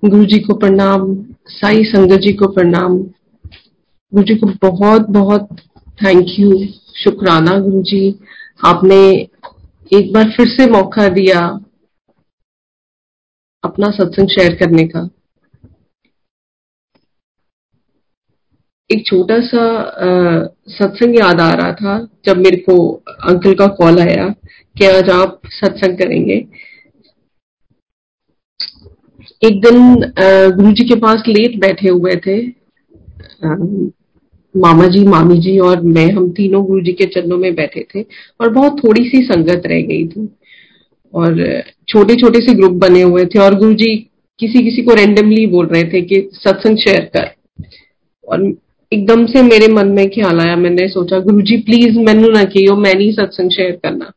गुरु जी को प्रणाम। साई संगत जी को प्रणाम। गुरु जी को बहुत बहुत थैंक यू शुक्राना गुरु जी आपने एक बार फिर से मौका दिया अपना सत्संग शेयर करने का। एक छोटा सा सत्संग याद आ रहा था जब मेरे को अंकल का कॉल आया कि आज आप सत्संग करेंगे। एक दिन गुरु जी के पास लेट बैठे हुए थे। मामा जी मामी जी और मैं, हम तीनों गुरु जी के चरणों में बैठे थे और बहुत थोड़ी सी संगत रह गई थी और छोटे छोटे से ग्रुप बने हुए थे और गुरु जी किसी किसी को रेंडमली बोल रहे थे कि सत्संग शेयर कर। और एकदम से मेरे मन में ख्याल आया। मैंने सोचा गुरु जी प्लीज़ मैनू ना कियो मैं नहीं सत्संग शेयर करना.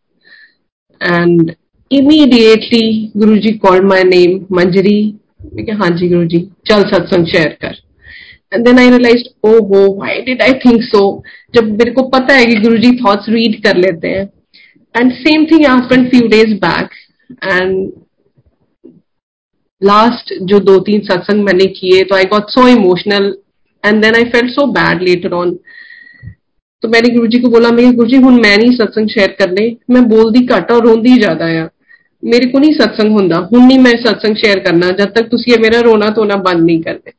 And immediately Guru ji called my name मंजरी हाँ जी गुरु जी चल सत्संग शेयर कर. एंड देन आई रियलाइज़ ओ हो why did I think so जब मेरे को पता है कि गुरु जी थॉट्स रीड कर लेते हैं। And same thing happened few days back and last जो दो तीन सत्संग मैंने किए तो I got so emotional and then I felt so bad later on तो मैंने गुरु जी को बोला, मैं गुरु जी हूँ मैं नहीं सत्संग शेयर करने। मैं बोलती घट और रोंदी ज़्यादा आ मेरे को नहीं सत्संग होंगे हूँ नहीं मैं सत्संग शेयर करना। जब तक तुम मेरा रोना धोना बंद नहीं करते।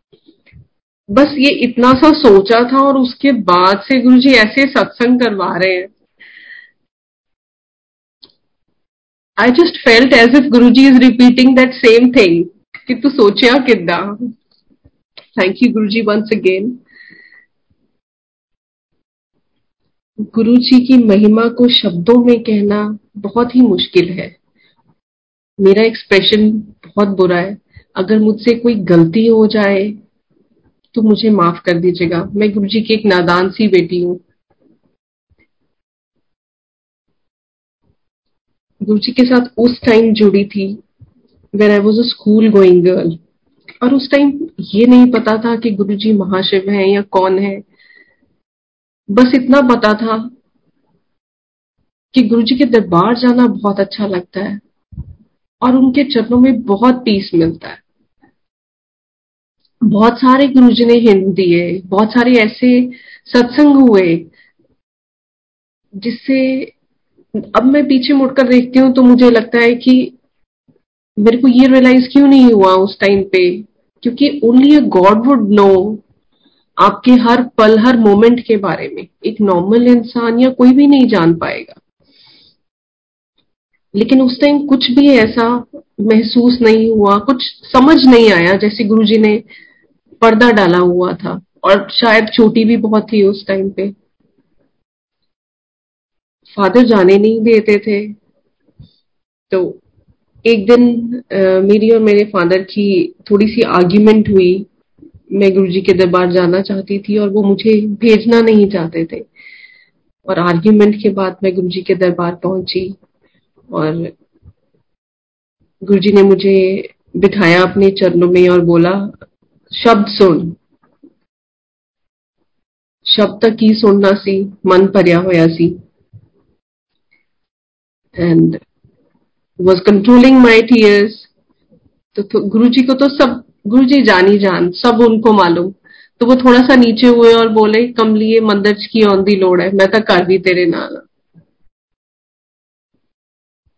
बस ये इतना सा सोचा था और उसके बाद से गुरु जी ऐसे सत्संग करवा रहे हैं। I just felt as if Guru ji is repeating that same thing कि तू सोचा कि thank you Guru ji once again गुरु जी की महिमा को शब्दों में कहना बहुत ही मुश्किल है। मेरा एक्सप्रेशन बहुत बुरा है। अगर मुझसे कोई गलती हो जाए तो मुझे माफ़ कर दीजिएगा। मैं गुरु जी की एक नादान सी बेटी हूँ। गुरु जी के साथ उस टाइम जुड़ी थी where I was a school going girl और उस टाइम ये नहीं पता था कि गुरुजी महाशिव हैं या कौन है। बस इतना पता था कि गुरुजी के दरबार जाना बहुत अच्छा लगता है और उनके चरणों में बहुत पीस मिलता है। बहुत सारे गुरुजी ने हिंट दिए, बहुत सारे ऐसे सत्संग हुए, जिससे अब मैं पीछे मुड़कर देखती हूँ तो मुझे लगता है कि मेरे को ये रियलाइज़ क्यों नहीं हुआ उस टाइम पे? क्योंकि only a god would know आपके हर पल, हर मोमेंट के बारे में। एक नॉर्मल इंसान या कोई भी नहीं जान पाएगा। लेकिन उस टाइम कुछ भी ऐसा महसूस नहीं हुआ, कुछ समझ नहीं आया, जैसे गुरुजी ने पर्दा डाला हुआ था, और शायद छोटी भी बहुत थी उस टाइम पे। फादर जाने नहीं देते थे। तो एक दिन मेरी और मेरे फादर की थोड़ी सी आर्ग्यूमेंट हुई। मैं गुरु जी के दरबार जाना चाहती थी और वो मुझे भेजना नहीं चाहते थे। और आर्ग्यूमेंट के बाद मैं गुरु जी के दरबार पहुँची और गुरु जी ने मुझे बिठाया अपने चरणों में और बोला, शब्द सुन। शब्द ही सुनना सी, मन भरिया होया सी। And was controlling my tears तो गुरु जी को तो सब गुरु जी जानी जान, सब उनको मालूम। तो वो थोड़ा सा नीचे हुए और बोले कमलिए मंदिर की औंदी लोड़ है, मैं तो कर भी तेरे नाल।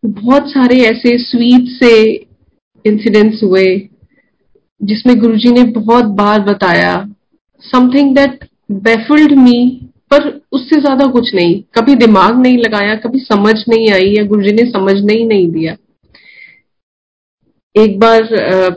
बहुत सारे ऐसे स्वीट से इंसिडेंट्स हुए, जिसमें गुरुजी ने बहुत बार बताया। समथिंग दैट बेफिल्ड मी पर उससे ज़्यादा कुछ नहीं। कभी दिमाग नहीं लगाया, कभी समझ नहीं आई या गुरुजी ने समझ ही नहीं दिया। एक बार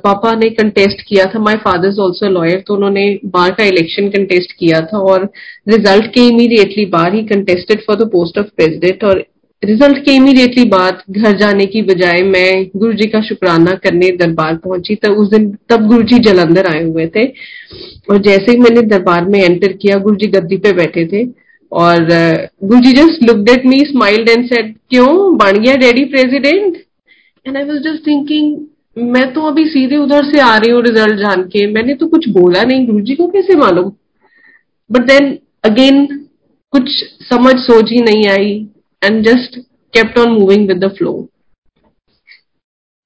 पापा ने कंटेस्ट किया था my father is also lawyer तो उन्होंने बार का इलेक्शन कंटेस्ट किया था और रिज़ल्ट के इमीडिएटली बार ही contested for the post of president और रिज़ल्ट के इमीडिएटली बाद घर जाने की बजाय मैं गुरु जी का शुक्राना करने दरबार पहुँची तो उस दिन तब गुरु जी जलंधर आए हुए थे। और जैसे ही मैंने दरबार में एंटर किया गुरु जी गद्दी पे बैठे थे। और Guru ji just look at me smiled and said क्यों? बन गया daddy president? And I was just thinking मैं तो अभी सीधे उधर से आ रही हूँ रिज़ल्ट जान के। मैंने तो कुछ बोला नहीं गुरु जी को कैसे मालूम? बट देन अगेन कुछ समझ सोच ही नहीं आई। And just kept on moving with the flow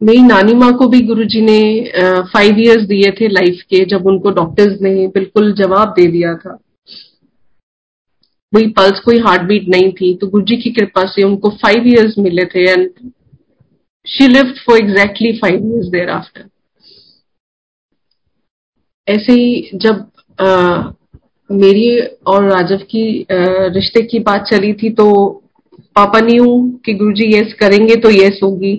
मेरी नानी माँ को भी गुरुजी ने फाइव इयर्स दिए थे लाइफ के जब उनको डॉक्टर्स ने बिल्कुल जवाब दे दिया था। कोई पल्स कोई हार्ट बीट नहीं थी तो गुरु जी की कृपा से उनको फाइव इयर्स मिले थे and she lived for exactly five years thereafter ऐसे ही जब आ, मेरी और राजव की रिश्ते की बात चली थी तो पापा न्यू कि गुरुजी यस करेंगे तो यस होगी।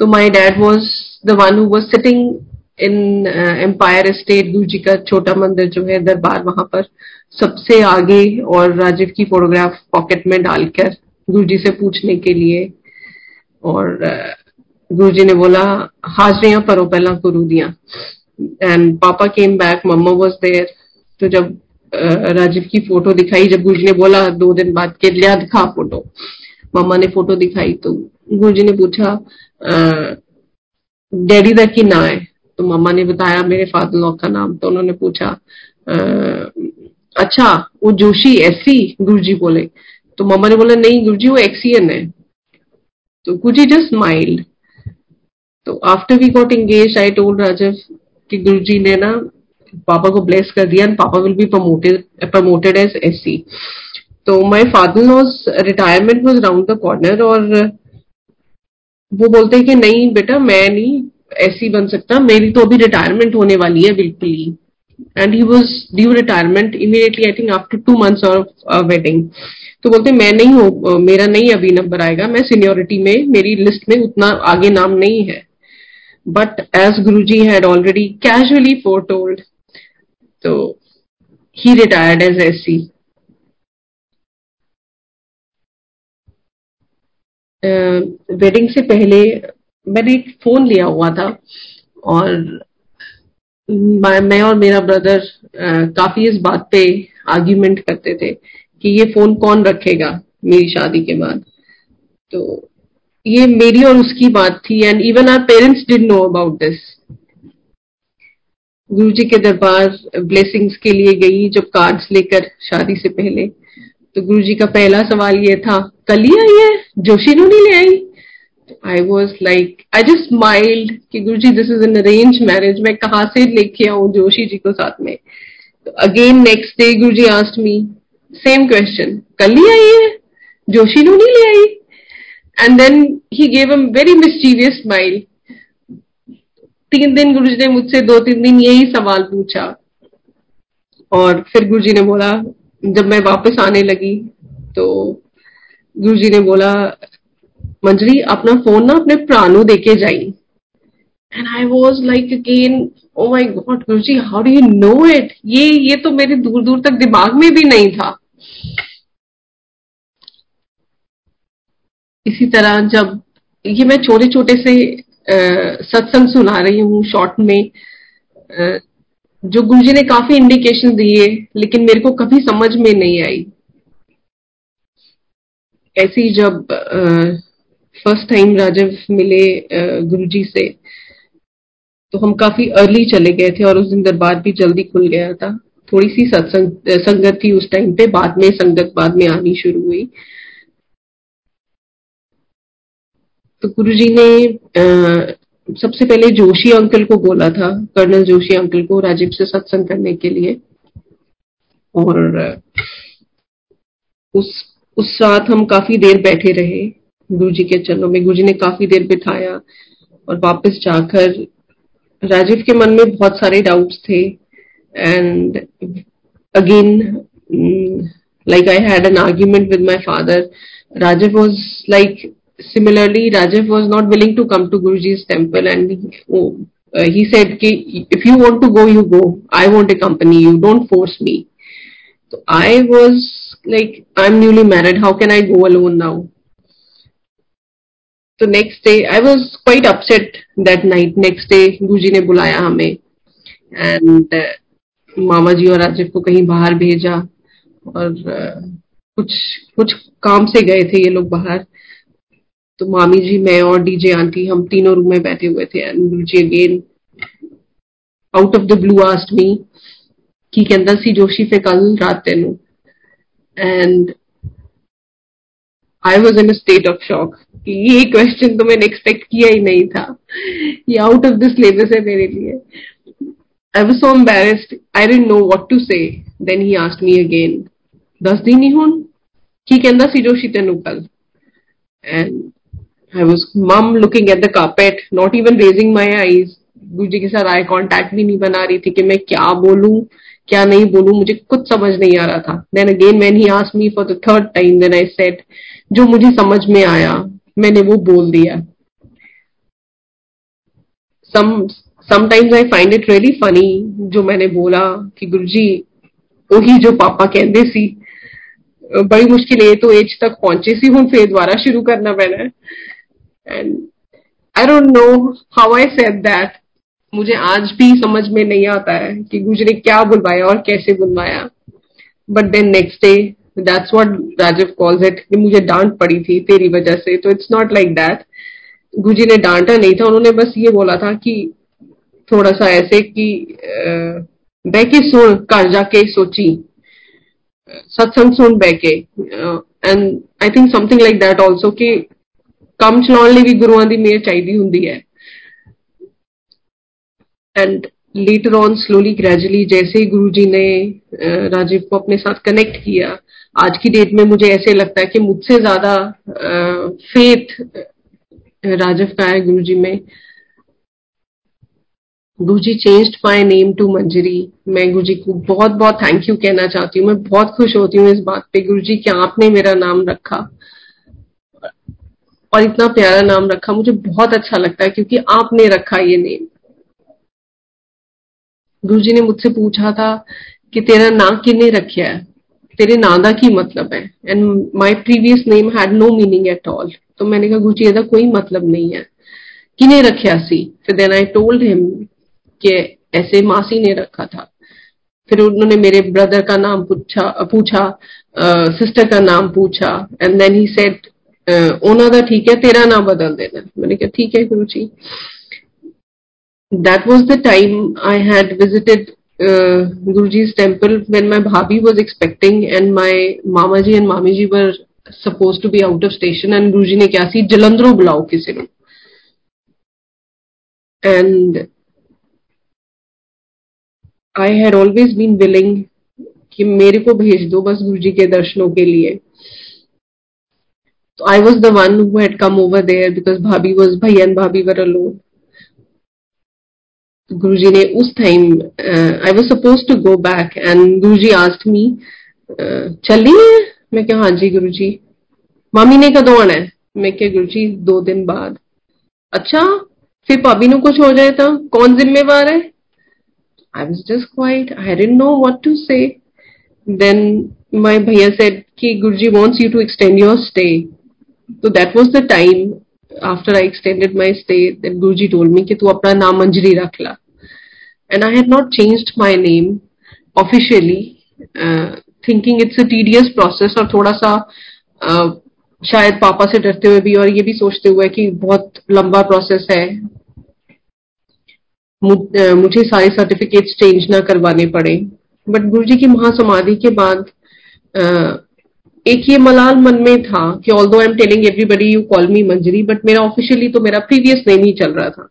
तो my dad was the one was sitting in Empire State Guru ji का छोटा मंदिर जो है दरबार वहाँ पर, सबसे आगे और राजीव की फोटोग्राफ पॉकेट में डालकर गुरु जी से पूछने के लिए। और गुरु जी ने बोला, हाजरियाँ परो पहला गुरु दिया। And papa came back mama was there तो जब राजीव की फ़ोटो दिखाई जब गुरु जी ने बोला दो दिन बाद के लिया दिखा फ़ोटो। मम्मा ने फ़ोटो दिखाई तो गुरु जी ने पूछा डैडी का की ना है? तो मम्मा ने बताया मेरे फादर लॉ का नाम। तो उन्होंने पूछा आ, अच्छा वो जोशी एसी गुरुजी बोले। तो मम्मा ने बोला नहीं गुरुजी वो एक्सीएन है। तो गुरुजी जस्ट स्माइल्ड तो after we got engage I told Rajiv कि गुरुजी ने ना पापा को ब्लेस कर दिया and papa will be promoted promoted as SC तो my father law's retirement was round the corner और वो बोलते हैं कि नहीं बेटा, मैं नहीं ऐसी बन सकता, मेरी तो अभी रिटायरमेंट होने वाली है बिल्कुल ही। And he was due retirement immediately I think after two months of wedding तो बोलते मैं नहीं हूँ मेरा नहीं अभी नंबर आएगा, मैं सीनियोरिटी में, मेरी लिस्ट में उतना आगे नाम नहीं है। But as Guru ji had already casually foretold तो he retired as S C wedding से पहले मैंने एक फ़ोन लिया हुआ था और मैं और मेरा ब्रदर काफ़ी इस बात पे आर्ग्यूमेंट करते थे कि ये फ़ोन कौन रखेगा मेरी शादी के बाद। तो ये मेरी और उसकी बात थी and even our parents did know about this Guru ji के दरबार ब्लेसिंग्स के लिए गई जब कार्ड्स लेकर शादी से पहले। तो गुरु जी का पहला सवाल ये था, कल ही आई है? जोशी नो नहीं ले आई? I was like I just smiled कि Guru ji this is an arrange marriage मैं कहा से लेके आऊँ जोशी जी को साथ में? तो again next day Guru ji asked me same question कल ही आई है? जोशी नो नहीं ले आई? And then he gave a very mysterious smile तीन दिन गुरु जी ने मुझसे दो तीन दिन यही सवाल पूछा। और फिर गुरु जी ने बोला, जब मैं वापस आने लगी तो गुरु जी ने बोला, मंजरी, अपना फ़ोन ना अपने प्राणु देके जाई। And I was like again oh my God Guru ji how do you know it ये ये तो मेरे दूर दूर तक दिमाग में भी नहीं था। इसी तरह जब, ये मैं छोटे छोटे से सत्संग सुना रही हूँ शॉर्ट में। जो गुरुजी ने काफ़ी इंडिकेशन दिए, लेकिन मेरे को कभी समझ में नहीं आई। ऐसी जब फ़र्स्ट टाइम राजव मिले गुरु जी से तो हम काफ़ी अर्ली चले गए थे और उस दिन दरबार भी जल्दी खुल गया था। थोड़ी सी सत्संग, संगत थी उस टाइम पे, बाद में संगत, बाद में आनी शुरू हुई। तो गुरुजी ने आ, सबसे पहले जोशी अंकल को बोला था कर्नल जोशी अंकल को राजीव से सत्संग करने के लिए। और उस उस साथ हम काफ़ी देर बैठे रहे। गुरु जी के चरणों में गुरु जी ने काफ़ी देर बिठाया और वापस जाकर राजीव के मन में बहुत सारे डाउट्स थे। And again like I had an argument with my father Rajiv was like similarly, Rajiv was not willing to come to Guruji's temple and he, oh, uh, he said, Ki, if you want to go, you go. I won't accompany you. Don't force me. So I was like, I'm newly married. How can I go alone now? So next day, I was quite upset that night. Next day, Guruji ने बुलाया हमें and uh, मामा जी और राजीव को कहीं बाहर भेजा और uh, कुछ कुछ काम से गए थे ये लोग बाहर तो मामी जी, मैं और डीजे आंटी, हम तीनों रूम में बैठे हुए थे and Guruji again out of the blue asked me कि कहता सी जोशी पे कल रात तेन and I was in state of shock ये क्वेश्चन तो मैंने एक्सपेक्ट किया ही नहीं था। ये आउट ऑफ़ द सिलेबस है मेरे लिए। I was so embarrassed I didn't know what to say then he asked me again दस दिन ही हूँ? की कहता सी जोशी तेन कल? And I was mum looking at the carpet, not even raising my eyes. Guruji के साथ आई कांटेक्ट भी नहीं बना रही थी कि मैं क्या बोलूँ क्या नहीं बोलूँ मुझे कुछ समझ नहीं आ रहा था। Then again when he asked me for the third time then I said जो मुझे समझ में आया मैंने वो बोल दिया. Some sometimes I find it really funny जो मैंने बोला कि गुरुजी वही जो पापा कहते सी। बड़ी मुश्किल है तो एज तक पहुँचे सी हूँ फिर दोबारा शुरू करना पैना and I don't know how I said that मुझे आज भी समझ में नहीं आता है कि गुजरे क्या बुलवाया और कैसे बुलवाया। But then next day that's what Rajiv calls it कि मुझे डांट पड़ी थी तेरी वजह से। तो इट्स नॉट लाइक दैट गुजी ने डांटा नहीं था, उन्होंने बस ये बोला था कि थोड़ा सा ऐसे कि बह के सुन कर जाके सोची। सत्संग सुन बह के। And I think something like that also कि ਕੰਮ ਚਲਾਉਣ ਲਈ ਵੀ ਗੁਰੂਆਂ ਦੀ ਮਿਹਰ ਚਾਹੀਦੀ ਹੁੰਦੀ ਹੈ and later on slowly gradually जैसे ही गुरु जी ने राजीव को अपने साथ कनेक्ट किया आज की डेट में मुझे ऐसे लगता है कि मुझसे ज्यादा फेथ राजीव का है गुरु जी में Guru ji changed my name to Manjari मैं गुरु जी को बहुत बहुत थैंक यू कहना चाहती हूँ मैं बहुत खुश होती हूँ इस बात पे गुरु जी क्या आपने मेरा नाम रखा और इतना प्यारा नाम रखा मुझे बहुत अच्छा लगता है क्योंकि आपने रखा ये नेम गुरु जी ने मुझसे पूछा था कि तेरा नाम किन्ने रखा है तेरे नाम का की मतलब है and my previous name had no meaning at all तो मैंने कहा गुरु जी ਇਹਦਾ कोई मतलब नहीं है किने रखा सी फिर देन आई टोल्ड हिम कि ऐसे मासी ने रखा था फिर उन्होंने मेरे ब्रदर का नाम पूछा पूछा सिस्टर का नाम पूछा एंड देन ही सेड ਉਹਨਾਂ ਦਾ ਠੀਕ ਹੈ ਤੇਰਾ ਨਾਮ ਬਦਲ ਦੇਣਾ मैंने कहा ठीक है गुरु जी that was the time I had visited uh, Guruji's temple when my bhabi was expecting and my mamaji and mamiji were supposed to be out of station and Guruji ने क्या सी जलंधरों बुलाओ किसी ने and I had always been willing कि मेरे को भेज दो बस गुरुजी के दर्शनों के लिए So I was the one who had come over there because Bhabhi was Bhaiya and Bhabhi were alone. Guruji ne us time uh, I was supposed to go back and Guruji asked me uh, चली है मैं क्या हाँ जी गुरुजी मामी ने कदों आना है मैं क्या गुरुजी दो दिन बाद अच्छा फिर भाभी ਨੂੰ कुछ हो जाए तो कौन जिम्मेवार है I was just quiet. I didn't know what to say. Then my bhaiya said कि Guruji Guruji wants you to extend your तो that was the time after I extended my stay Guru ji told मी कि तू अपना नाम अंजली रख ला। And I have not change my name officially thinking it's a tedious process और थोड़ा सा uh, शायद पापा से डरते हुए भी और ये भी सोचते हुए कि बहुत लंबा प्रोसेस है। uh, मुझे सारे सर्टिफिकेट्स चेंज ना करवाने पड़े। बट गुरु जी की महासमाधि के बाद uh, एक ये मलाल मन में था कि although I am telling everybody you call me Manjari but मेरा ऑफिशियली तो मेरा प्रीवियस नेम ही चल रहा था।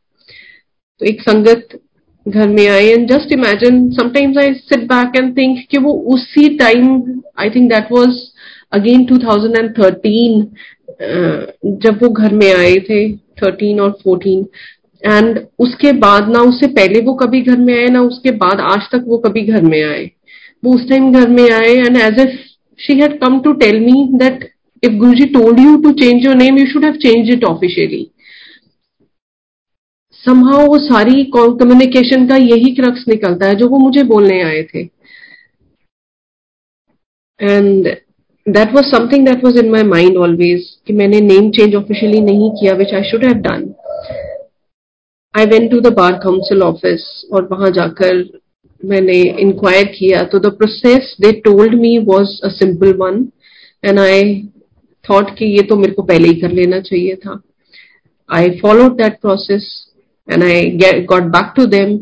तो एक संगत घर में आए and just imagine sometimes I sit back and think कि वो उसी time I think that was again 2013 जब वो घर में आए थे 13 और 14 एंड उसके बाद ना उससे पहले वो कभी घर में आए, ना उसके बाद आज तक वो कभी घर में आए। वो उस टाइम घर में आए and as if she had come to tell me that if Guruji told you to change your name you should have change it officially somehow वो सारी कम्युनिकेशन का यही क्रक्स निकलता है जो वो मुझे बोलने आए थे। And that was something that was in my mind always कि मैंने नेम चेंज ऑफिशियली नहीं किया which I should have done I went to the bar council office और वहाँ जाकर मैंने इंक्वायर किया तो the process they told me was a simple one and I thought कि ये तो मेरे को पहले ही कर लेना चाहिए था। I followed that process and I got back to them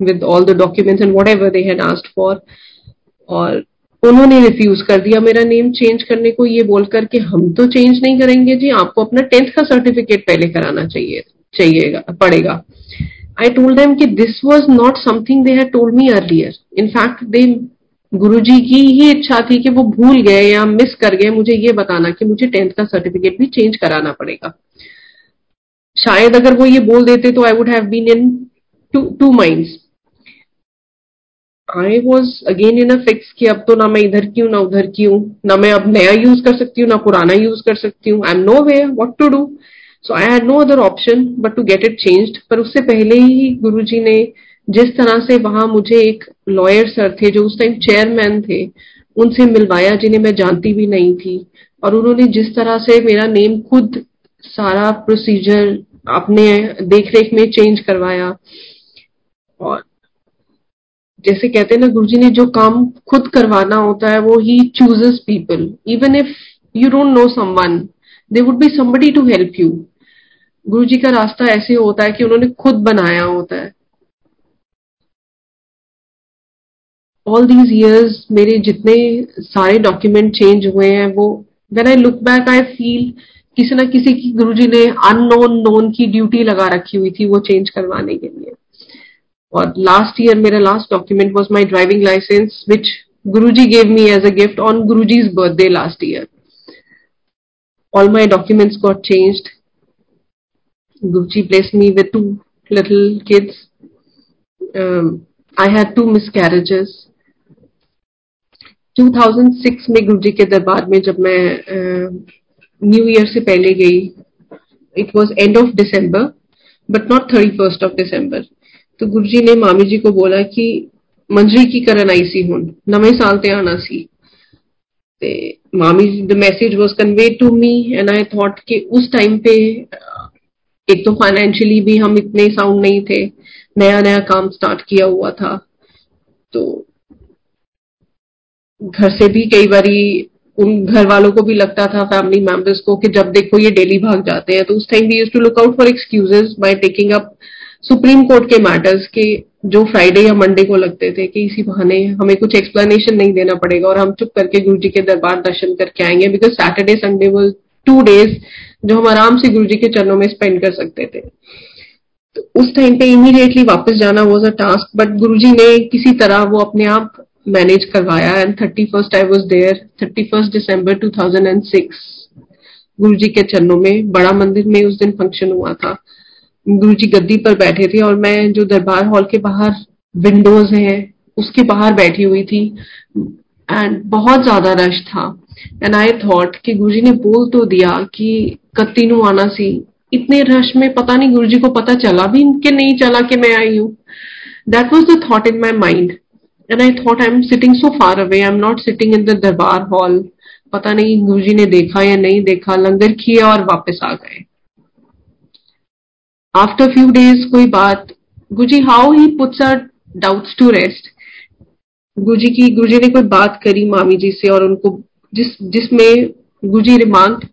with all the documents and whatever they had asked for और उन्होंने रिफ्यूज कर दिया मेरा नेम चेंज करने को, ये बोलकर कि हम तो चेंज नहीं करेंगे जी, आपको अपना टेंथ का सर्टिफिकेट पहले कराना चाहिए, चाहिएगा, पड़ेगा। I told them कि this was not something they had told me earlier. In fact, they गुरुजी की ही इच्छा थी कि वो भूल गए या मिस कर गए मुझे ये बताना कि मुझे टेंथ का सर्टिफिकेट भी चेंज कराना पड़ेगा। शायद अगर वो ये बोल देते तो I would have been in two minds I was again in a fix कि अब तो ना मैं इधर की हूँ ना उधर की हूँ ना मैं अब नया यूज़ कर सकती हूँ ना पुराना यूज़ कर सकती हूँ। I am no way what to do so I had no other option but to get it changed पर उससे पहले ही गुरुजी ने जिस तरह से वहाँ मुझे एक लॉयर सर थे, जो उस टाइम चेयरमैन थे, उनसे मिलवाया जिन्हें मैं जानती भी नहीं थी। और उन्होंने जिस तरह से मेरा नेम खुद सारा प्रोसीजर अपने देखरेख में चेंज करवाया। और जैसे कहते हैं ना, गुरुजी ने जो काम खुद करवाना होता है, वो ही chooses people even if you don't know someone they would be somebody to help you Guru ji का रास्ता ऐसे होता है कि उन्होंने खुद बनाया होता है। ऑल दीज ईयर्स मेरे जितने सारे डॉक्यूमेंट चेंज हुए हैं, वो when I look back I feel किसी ना किसी की गुरु जी ने अननोन नोन की ड्यूटी लगा रखी हुई थी वो चेंज करवाने के लिए। और लास्ट ईयर मेरा last document was my driving licence which Guru ji gave me as a gift on Guru ji's birthday last year all my documents got changed Guruji blessed me with two little kids. Um, I had two miscarriages. 2006 में गुरुजी के दरबार में जब मैं new uh, year से पहले गई it was end of December but not thirty first of December तो गुरुजी ने मामी जी को बोला कि मंजरी की करन आई सी हूँ नवे साल ते आना सी ते मामी the message was conveyed to me and I thought कि उस टाइम पे एक तो फाइनेंशियली भी हम इतने साउंड नहीं थे नया नया काम स्टार्ट किया हुआ था। तो घर से भी कई बार उन घर वालों को भी लगता था फैमिली मेंबर्स को, कि जब देखो ये डेली भाग जाते हैं तो उस time we use to look out for excuses by taking up supreme court के मैटर्स के जो फ्राइडे या मंडे को लगते थे, कि इसी बहाने हमें कुछ एक्सप्लेनेशन नहीं देना पड़ेगा और हम चुप करके गुरु जी के दरबार दर्शन करके आएँगे बिकॉज़ सैटरडे संडे वो टू डेज़ जो हम आराम से गुरु जी के चरणों में स्पेंड कर सकते थे। तो उस टाइम पे इमीडिएटली वापस जाना वॉज़ अ टास्क बट गुरु जी ने किसी तरह वो अपने आप मैनेज करवाया and thirty first I was there thirty first December two thousand and six Guru ji के चरणों में, बड़ा मंदिर में उस दिन फ़ंक्शन हुआ था। गुरु जी गद्दी पर बैठे थे, और मैं जो दरबार हॉल के बाहर विंडोज़ हैं, उसके बाहर बैठी हुई थी एंड बहुत ज़्यादा रश था। एंड आई थॉट कि गुरु जी ने बोल तो दिया कि कत्तीनू आना सी। इतने रश में पता नहीं गुरु जी को पता चला भी कि नहीं चला कि मैं आई हूँ। That was the thought in my mind and I thought I am sitting so far away I am not sitting in the darbar hall पता नहीं गुरु जी ने देखा या नहीं देखा, लंगर किया और वापस आ गए। आफ्टर फ्यू डेज़ कोई बात। Guzzi how he puts our doubts to rest Guzzi की, गुरुजी ने कोई बात करी मामी जी से और उनको जिस, जिसमें गुजी रिमार्क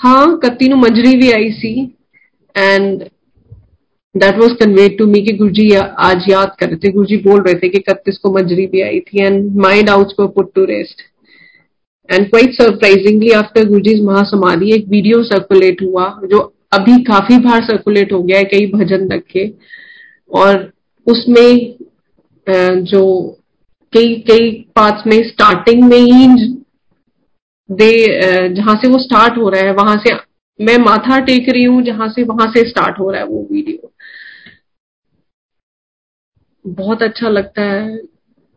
हाँ कत्ती नु मंजरी भी आई सी and that was conveyed to me कि गुरुजी आज याद कर रहे थे गुरुजी बोल रहे थे कि कत्तीस को मंजरी भी आई थी and my doubts were put to rest and quite surprisingly after Guruji महासमाधि, एक वीडियो सर्कुलेट हुआ, जो अभी काफ़ी बार सर्कुलेट हो गया है, कई भजन तक के, और उसमें जो कई कई पार्ट्स में स्टार्टिंग में ही दे जहाँ से वो स्टार्ट हो रहा है, वहाँ से मैं माथा टेक रही हूँ, जहाँ से, वहाँ से स्टार्ट हो रहा है वो वीडियो बहुत अच्छा लगता है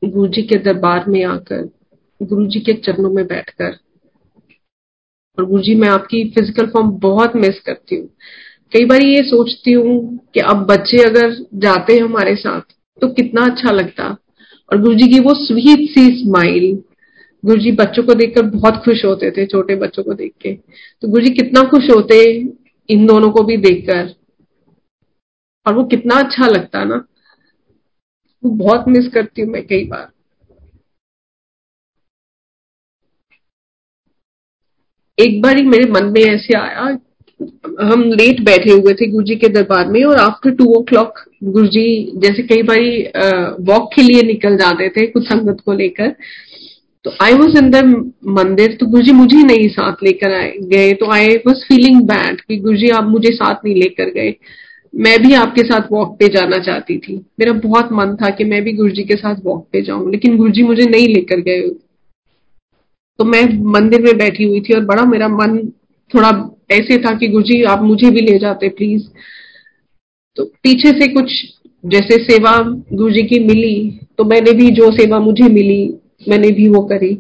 गुरु जी के दरबार में आकर गुरु जी के चरणों में बैठकर। और गुरु जी मैं आपकी फ़िज़िकल फॉर्म बहुत मिस करती हूँ। कई बार ये सोचती हूँ कि अब बच्चे अगर जाते हैं हमारे साथ तो कितना अच्छा लगता। और गुरु जी की वो स्वीट सी स्माइल गुरु जी बच्चों को देखकर बहुत खुश होते थे, छोटे बच्चों को देख के। तो गुरु जी कितना खुश होते इन दोनों को भी देखकर। और वो कितना अच्छा लगता ना। वो बहुत मिस करती हूँ मैं कई बार। एक बार ही मेरे मन में ऐसे आया, हम लेट बैठे हुए थे गुरुजी के दरबार में और after two o'clock Guruji जैसे कई बार वॉक के लिए निकल जाते थे कुछ संगत को लेकर। तो आई वॉज़ इन द मंदिर तो गुरुजी मुझे नहीं साथ लेकर आए, गए तो आई वॉज़ फीलिंग बैड कि गुरुजी आप मुझे साथ नहीं लेकर गए। मैं भी आपके साथ वॉक पे जाना चाहती थी। मेरा बहुत मन था कि मैं भी गुरुजी के साथ वॉक पे जाऊँ, लेकिन गुरुजी मुझे नहीं लेकर गए। तो मैं मंदिर में बैठी हुई थी और बड़ा मेरा मन थोड़ा ऐसे था कि गुरुजी आप मुझे भी ले जाते प्लीज़ तो पीछे से कुछ जैसे सेवा गुरुजी की मिली तो मैंने भी जो सेवा मुझे मिली मैंने भी वो करी।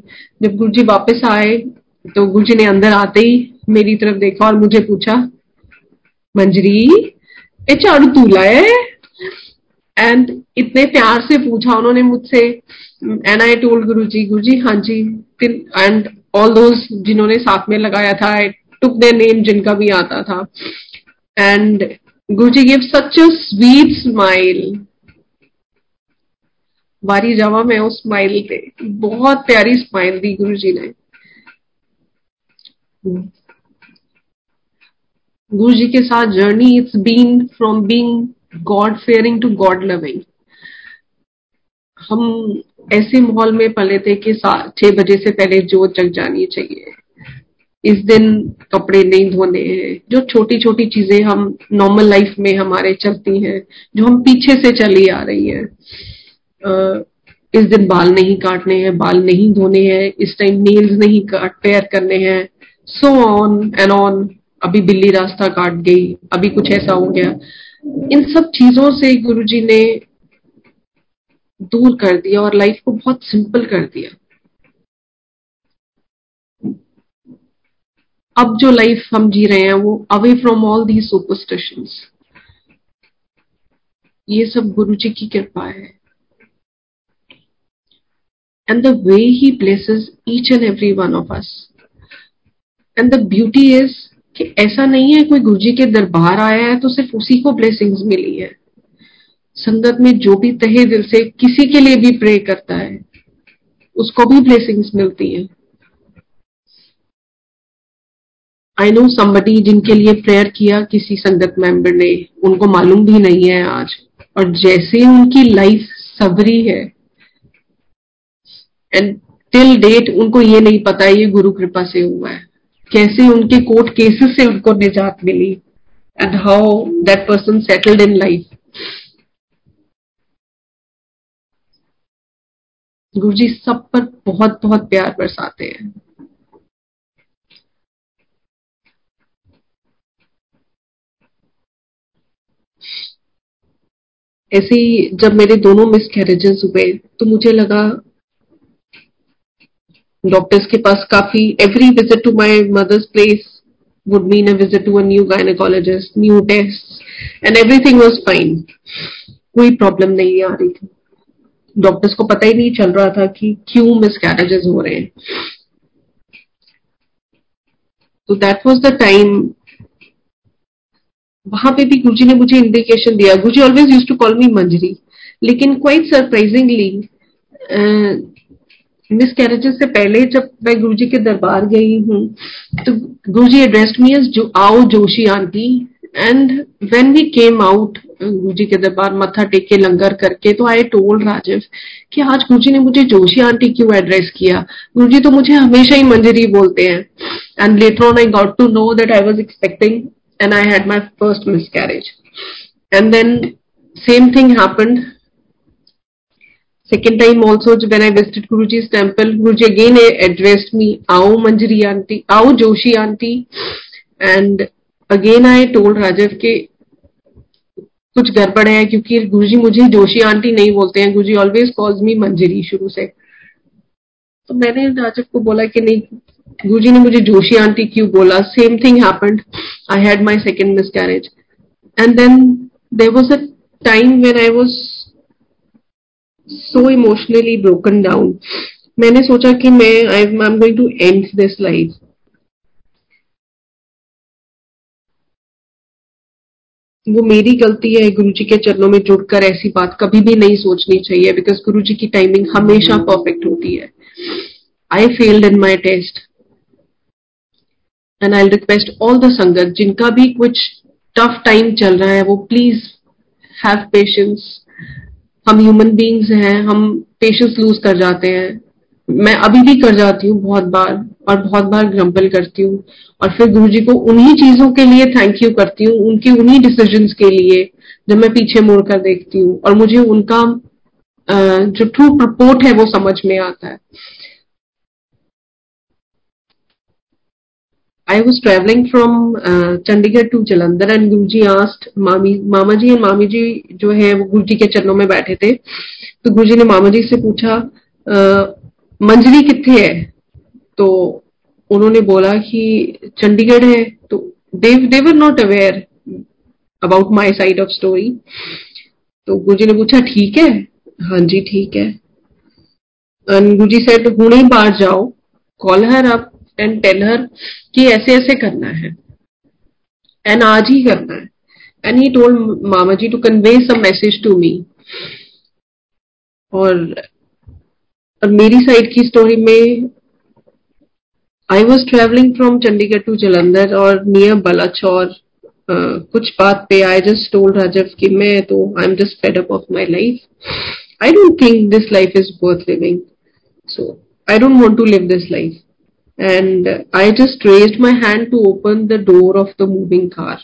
जब गुरु जी वापस आए तो गुरु जी ने अंदर आते ही मेरी तरफ़ देखा और मुझे पूछा, मंजरी ए झाड़ू तू लाया एंड इतने प्यार से पूछा उन्होंने मुझसे। एंड आई टोल्ड गुरु जी गुरु जी हाँ जी एंड ऑल दोज जिन्होंने साथ में लगाया था आई टुक देयर नेम जिनका भी आता था। And Guru ji give such a sweet smile बारी जावा मैं उस स्माइल पे। बहुत प्यारी स्माइल दी गुरु जी ने। गुरु जी के साथ journey it's been from being God fearing to God loving हम ऐसे माहौल में पले थे कि छह बजे से पहले जोत जग जानी चाहिए। इस दिन कपड़े नहीं धोने हैं। जो छोटी छोटी चीज़ें हम नॉर्मल लाइफ में हमारे चलती हैं, जो हम पीछे से चली आ रही है। इस दिन बाल नहीं काटने हैं, बाल नहीं धोने हैं, इस टाइम नेल्स नहीं काट पेयर करने हैं सो ऑन एंड ऑन अभी बिल्ली रास्ता काट गई, अभी कुछ ऐसा हो गया। इन सब चीज़ों से गुरुजी ने दूर कर दिया और लाइफ को बहुत सिंपल कर दिया। अब जो लाइफ हम जी रहे हैं, वो away from all the superstition ये सब गुरु जी की कृपा है। And the way he places each and every one of us and the beauty is कि ऐसा नहीं है कोई गुरु जी के दरबार आया है तो सिर्फ़ उसी को ब्लेसिंग्स मिली है। संगत में जो भी तहे दिल से किसी के लिए भी प्रे करता है, उसको भी ब्लेसिंग्स मिलती हैं। आई नो समबडी जिनके लिए प्रेयर किया किसी संगत मेंबर ने, उनको मालूम भी नहीं है आज। और जैसे उनकी लाइफ सबरी है एंड टिल डेट उनको ये नहीं पता ये गुरु कृपा से हुआ है। कैसे उनके कोर्ट केसेस से उनको निजात मिली? And how that person settled in life Guru ji सब पर बहुत बहुत प्यार बरसाते हैं। ऐसे ही जब मेरे दोनों मिस कैरेजेस हुए तो मुझे लगा डॉक्टर्स के पास काफ़ी every visit to my mother's place would mean visit to a new gynaecologist new test and everything was fine कोई प्रॉब्लम नहीं आ रही थी। डॉक्टर्स को पता ही नहीं चल रहा था कि क्यों मिस कैरेजेस हो रहे हैं। तो दैट वाज द टाइम वहाँ पे भी गुरुजी ने मुझे इंडिकेशन दिया। Guruji always use to call me Manjari, लेकिन क्वाइट सरप्राइजिंगली मिस कैरेजेस से पहले जब मैं गुरुजी के दरबार गई हूँ तो गुरुजी एड्रेस्ड मी एज जो आओ Joshi aunty and when we came out Guru ji के दरबार मत्था टेक के लंगर करके तो आई टोल राजीव कि आज गुरु जी ने मुझे जोशी आंटी क्यों एड्रेस किया गुरु जी तो मुझे हमेशा ही मंजरी बोलते हैं and later on I got to know that I was expecting and I had my first miscarriage. And then same thing happened. Second time also when I visited Guruji's temple, Guruji again addressed me, Ao Manjari auntie, Ao Joshi auntie. And again I told Rajiv कि कुछ गड़बड़ है क्योंकि गुरुजी मुझे Joshi aunty नहीं बोलते हैं। गुरुजी always calls me मंजरी शुरू से। तो मैंने राजव को बोला कि नहीं गुरुजी ने मुझे जोशी आंटी क्यों बोला? Same thing happened I had my second miscarriage and then there was a time when I was so emotionally broken down मैंने सोचा कि मैं I am going to end this life वो मेरी गलती है गुरुजी के चरणों में जुड़कर ऐसी बात कभी भी नहीं सोचनी चाहिए बिकॉज़ गुरुजी की टाइमिंग हमेशा परफेक्ट होती है. I failed in my test and I request all the sangat जिनका भी कुछ टफ टाइम चल रहा है, वो प्लीज़ हैव पेशेंस हम ह्यूमन बींग्स हैं, हम पेशेंस लूज कर जाते हैं। मैं अभी भी कर जाती हूँ बहुत बार, और बहुत बार ग्रम्पल करती हूँ। और फिर गुरु जी को उन्हीं चीज़ों के लिए थैंक यू करती हूँ, उनके उन्हीं डिसीज़न के लिए जब मैं पीछे मुड़ कर देखती हूँ। और मुझे उनका जो ट्रू प्रपोर्ट है वो समझ में आता है। I was traveling from uh, Chandigarh to Jalandhar and Guruji asked मामी मामा जी और मामी जी जो है वो गुरुजी के चरणों में बैठे थे। तो गुरुजी ने मामा जी से पूछा मंजरी कितने है? तो उन्होंने बोला कि चंडीगढ़ है। तो they were not aware about my side of story तो गुरुजी ने पूछा ठीक है? हाँ जी ठीक है. गुरुजी सेड हूँ बाहर जाओ call her up and tell her कि ऐसे ऐसे करना है। एंड आज ही करना है। And he told Mama ji to convey some message to me और और मेरी साइड की स्टोरी में I was travelling from Chandigarh to Jalandhar और नियर बलाचौर uh, कुछ बात पे आई जस्ट टोल राजव कि मैं तो I am just fed up of my life I don't think this life is worth living so I don't want to live this life and I just raised my hand to open the door of the moving car,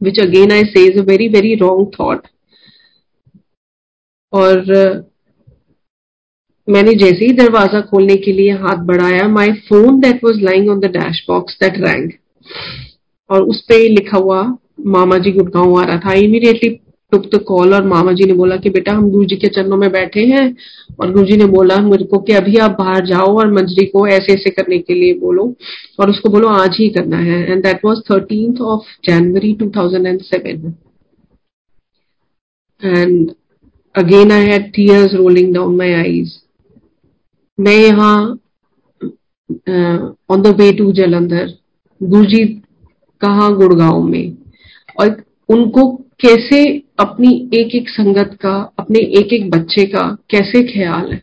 which again I say is a very, very wrong thought. और uh, मैंने जैसे ही दरवाज़ा खोलने के लिए हाथ बढ़ाया my phone that was lying on the dash box that rang और उस पर लिखा हुआ मामा जी गुड़गांव आ रहा था इमीडिएटली टुक द कॉल और मामा जी ने बोला कि बेटा हम गुरु जी के चरणों में बैठे हैं और गुरु जी ने बोला मेरे को अभी आप बाहर जाओ और मंजरी को ऐसे ऐसे करने के लिए बोलो और उसको बोलो आज ही करना है। And that was thirteen of January 2007 and again I had tears rolling down my eyes मैं यहाँ on the way to Jalandhar Guru ji कहा गुड़गांव में? और उनको कैसे अपनी एक एक संगत का, अपने एक एक बच्चे का कैसे ख्याल है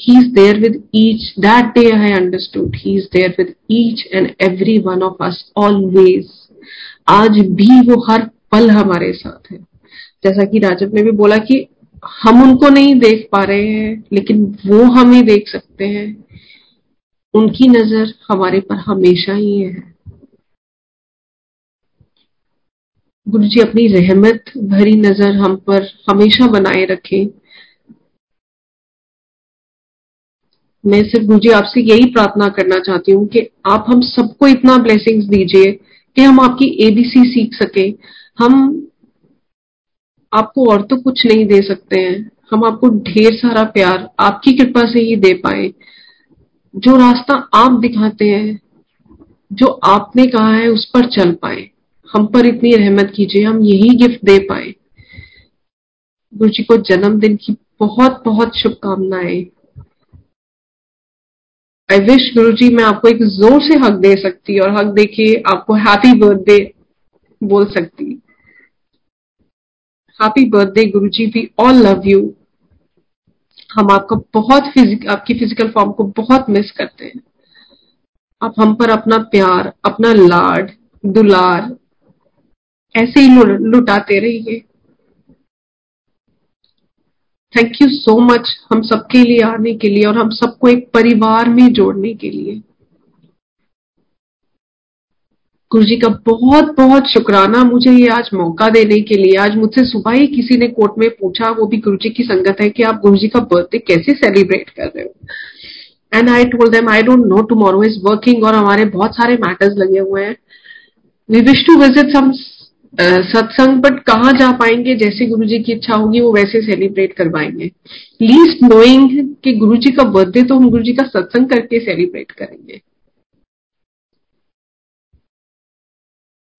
He's there with each. That day I understood. He's there with each and every one of us always. आज भी वो हर पल हमारे साथ है जैसा कि राजब ने भी बोला कि हम उनको नहीं देख पा रहे हैं, लेकिन वो हमें देख सकते हैं उनकी नज़र हमारे पर हमेशा ही है गुरु जी अपनी रहमत भरी नज़र हम पर हमेशा बनाए रखें। मैं सिर्फ़ गुरु जी आपसे यही प्रार्थना करना चाहती हूँ कि आप हम सबको इतना ब्लेसिंग्स दीजिए कि हम आपकी एबीसी सीख सके। हम आपको और तो कुछ नहीं दे सकते हैं। हम आपको ढेर सारा प्यार आपकी कृपा से ही दे पाए। जो रास्ता आप दिखाते हैं, जो आपने कहा है, उस पर चल पाए। हम पर इतनी रहमत कीजिए, हम यही गिफ्ट दे पाए। गुरु जी को जन्मदिन की बहुत बहुत शुभकामनाएँ। आई विश गुरु जी, मैं आपको एक ज़ोर से हक दे सकती और हक दे के आपको हैप्पी बर्थडे बोल सकती। Happy birthday Guru ji we all love you हम आपका बहुत फिजिक आपकी फ़िज़िकल फॉर्म को बहुत मिस करते हैं। आप हम पर अपना प्यार, अपना लाड, दुलार ऐसे ही लुटाते रहिए। थैंक यू सो मच हम सबके लिए आने के लिए और हम सबको एक परिवार में जोड़ने के लिए। गुरु जी का बहुत बहुत शुक्राना। मुझे ये आज मौका देने के लिए, आज मुझसे सुबह ही किसी ने कोर्ट में पूछा, वो भी गुरु जी की संगत है कि आप गुरु जी का बर्थडे कैसे सेलिब्रेट कर रहे हो? And I told them I don't know tomorrow is working और हमारे बहुत सारे मैटर्स लगे हुए हैं। We wish to visit some सत्संग बट कहाँ जा पाएँगे? जैसे गुरु जी की इच्छा होगी, वो वैसे सेलिब्रेट करवाएँगे। लीस्ट नोइंग कि गुरु जी का बर्थडे तो हम गुरु जी का सत्संग करके सेलिब्रेट करेंगे।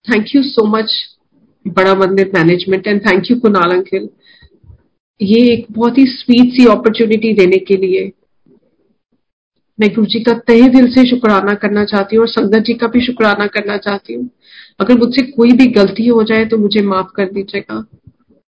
Thank you so much Bada Mandir management and thank you Kunal uncle. ये एक बहुत ही स्वीट सी अपॉर्चुनिटी देने के लिए मैं गुरु जी का तहे दिल से शुक्राना करना चाहती हूँ और संगत जी का भी शुक्राना करना चाहती हूँ। अगर मुझसे कोई भी गलती हो जाए तो मुझे माफ़ कर दीजिएगा।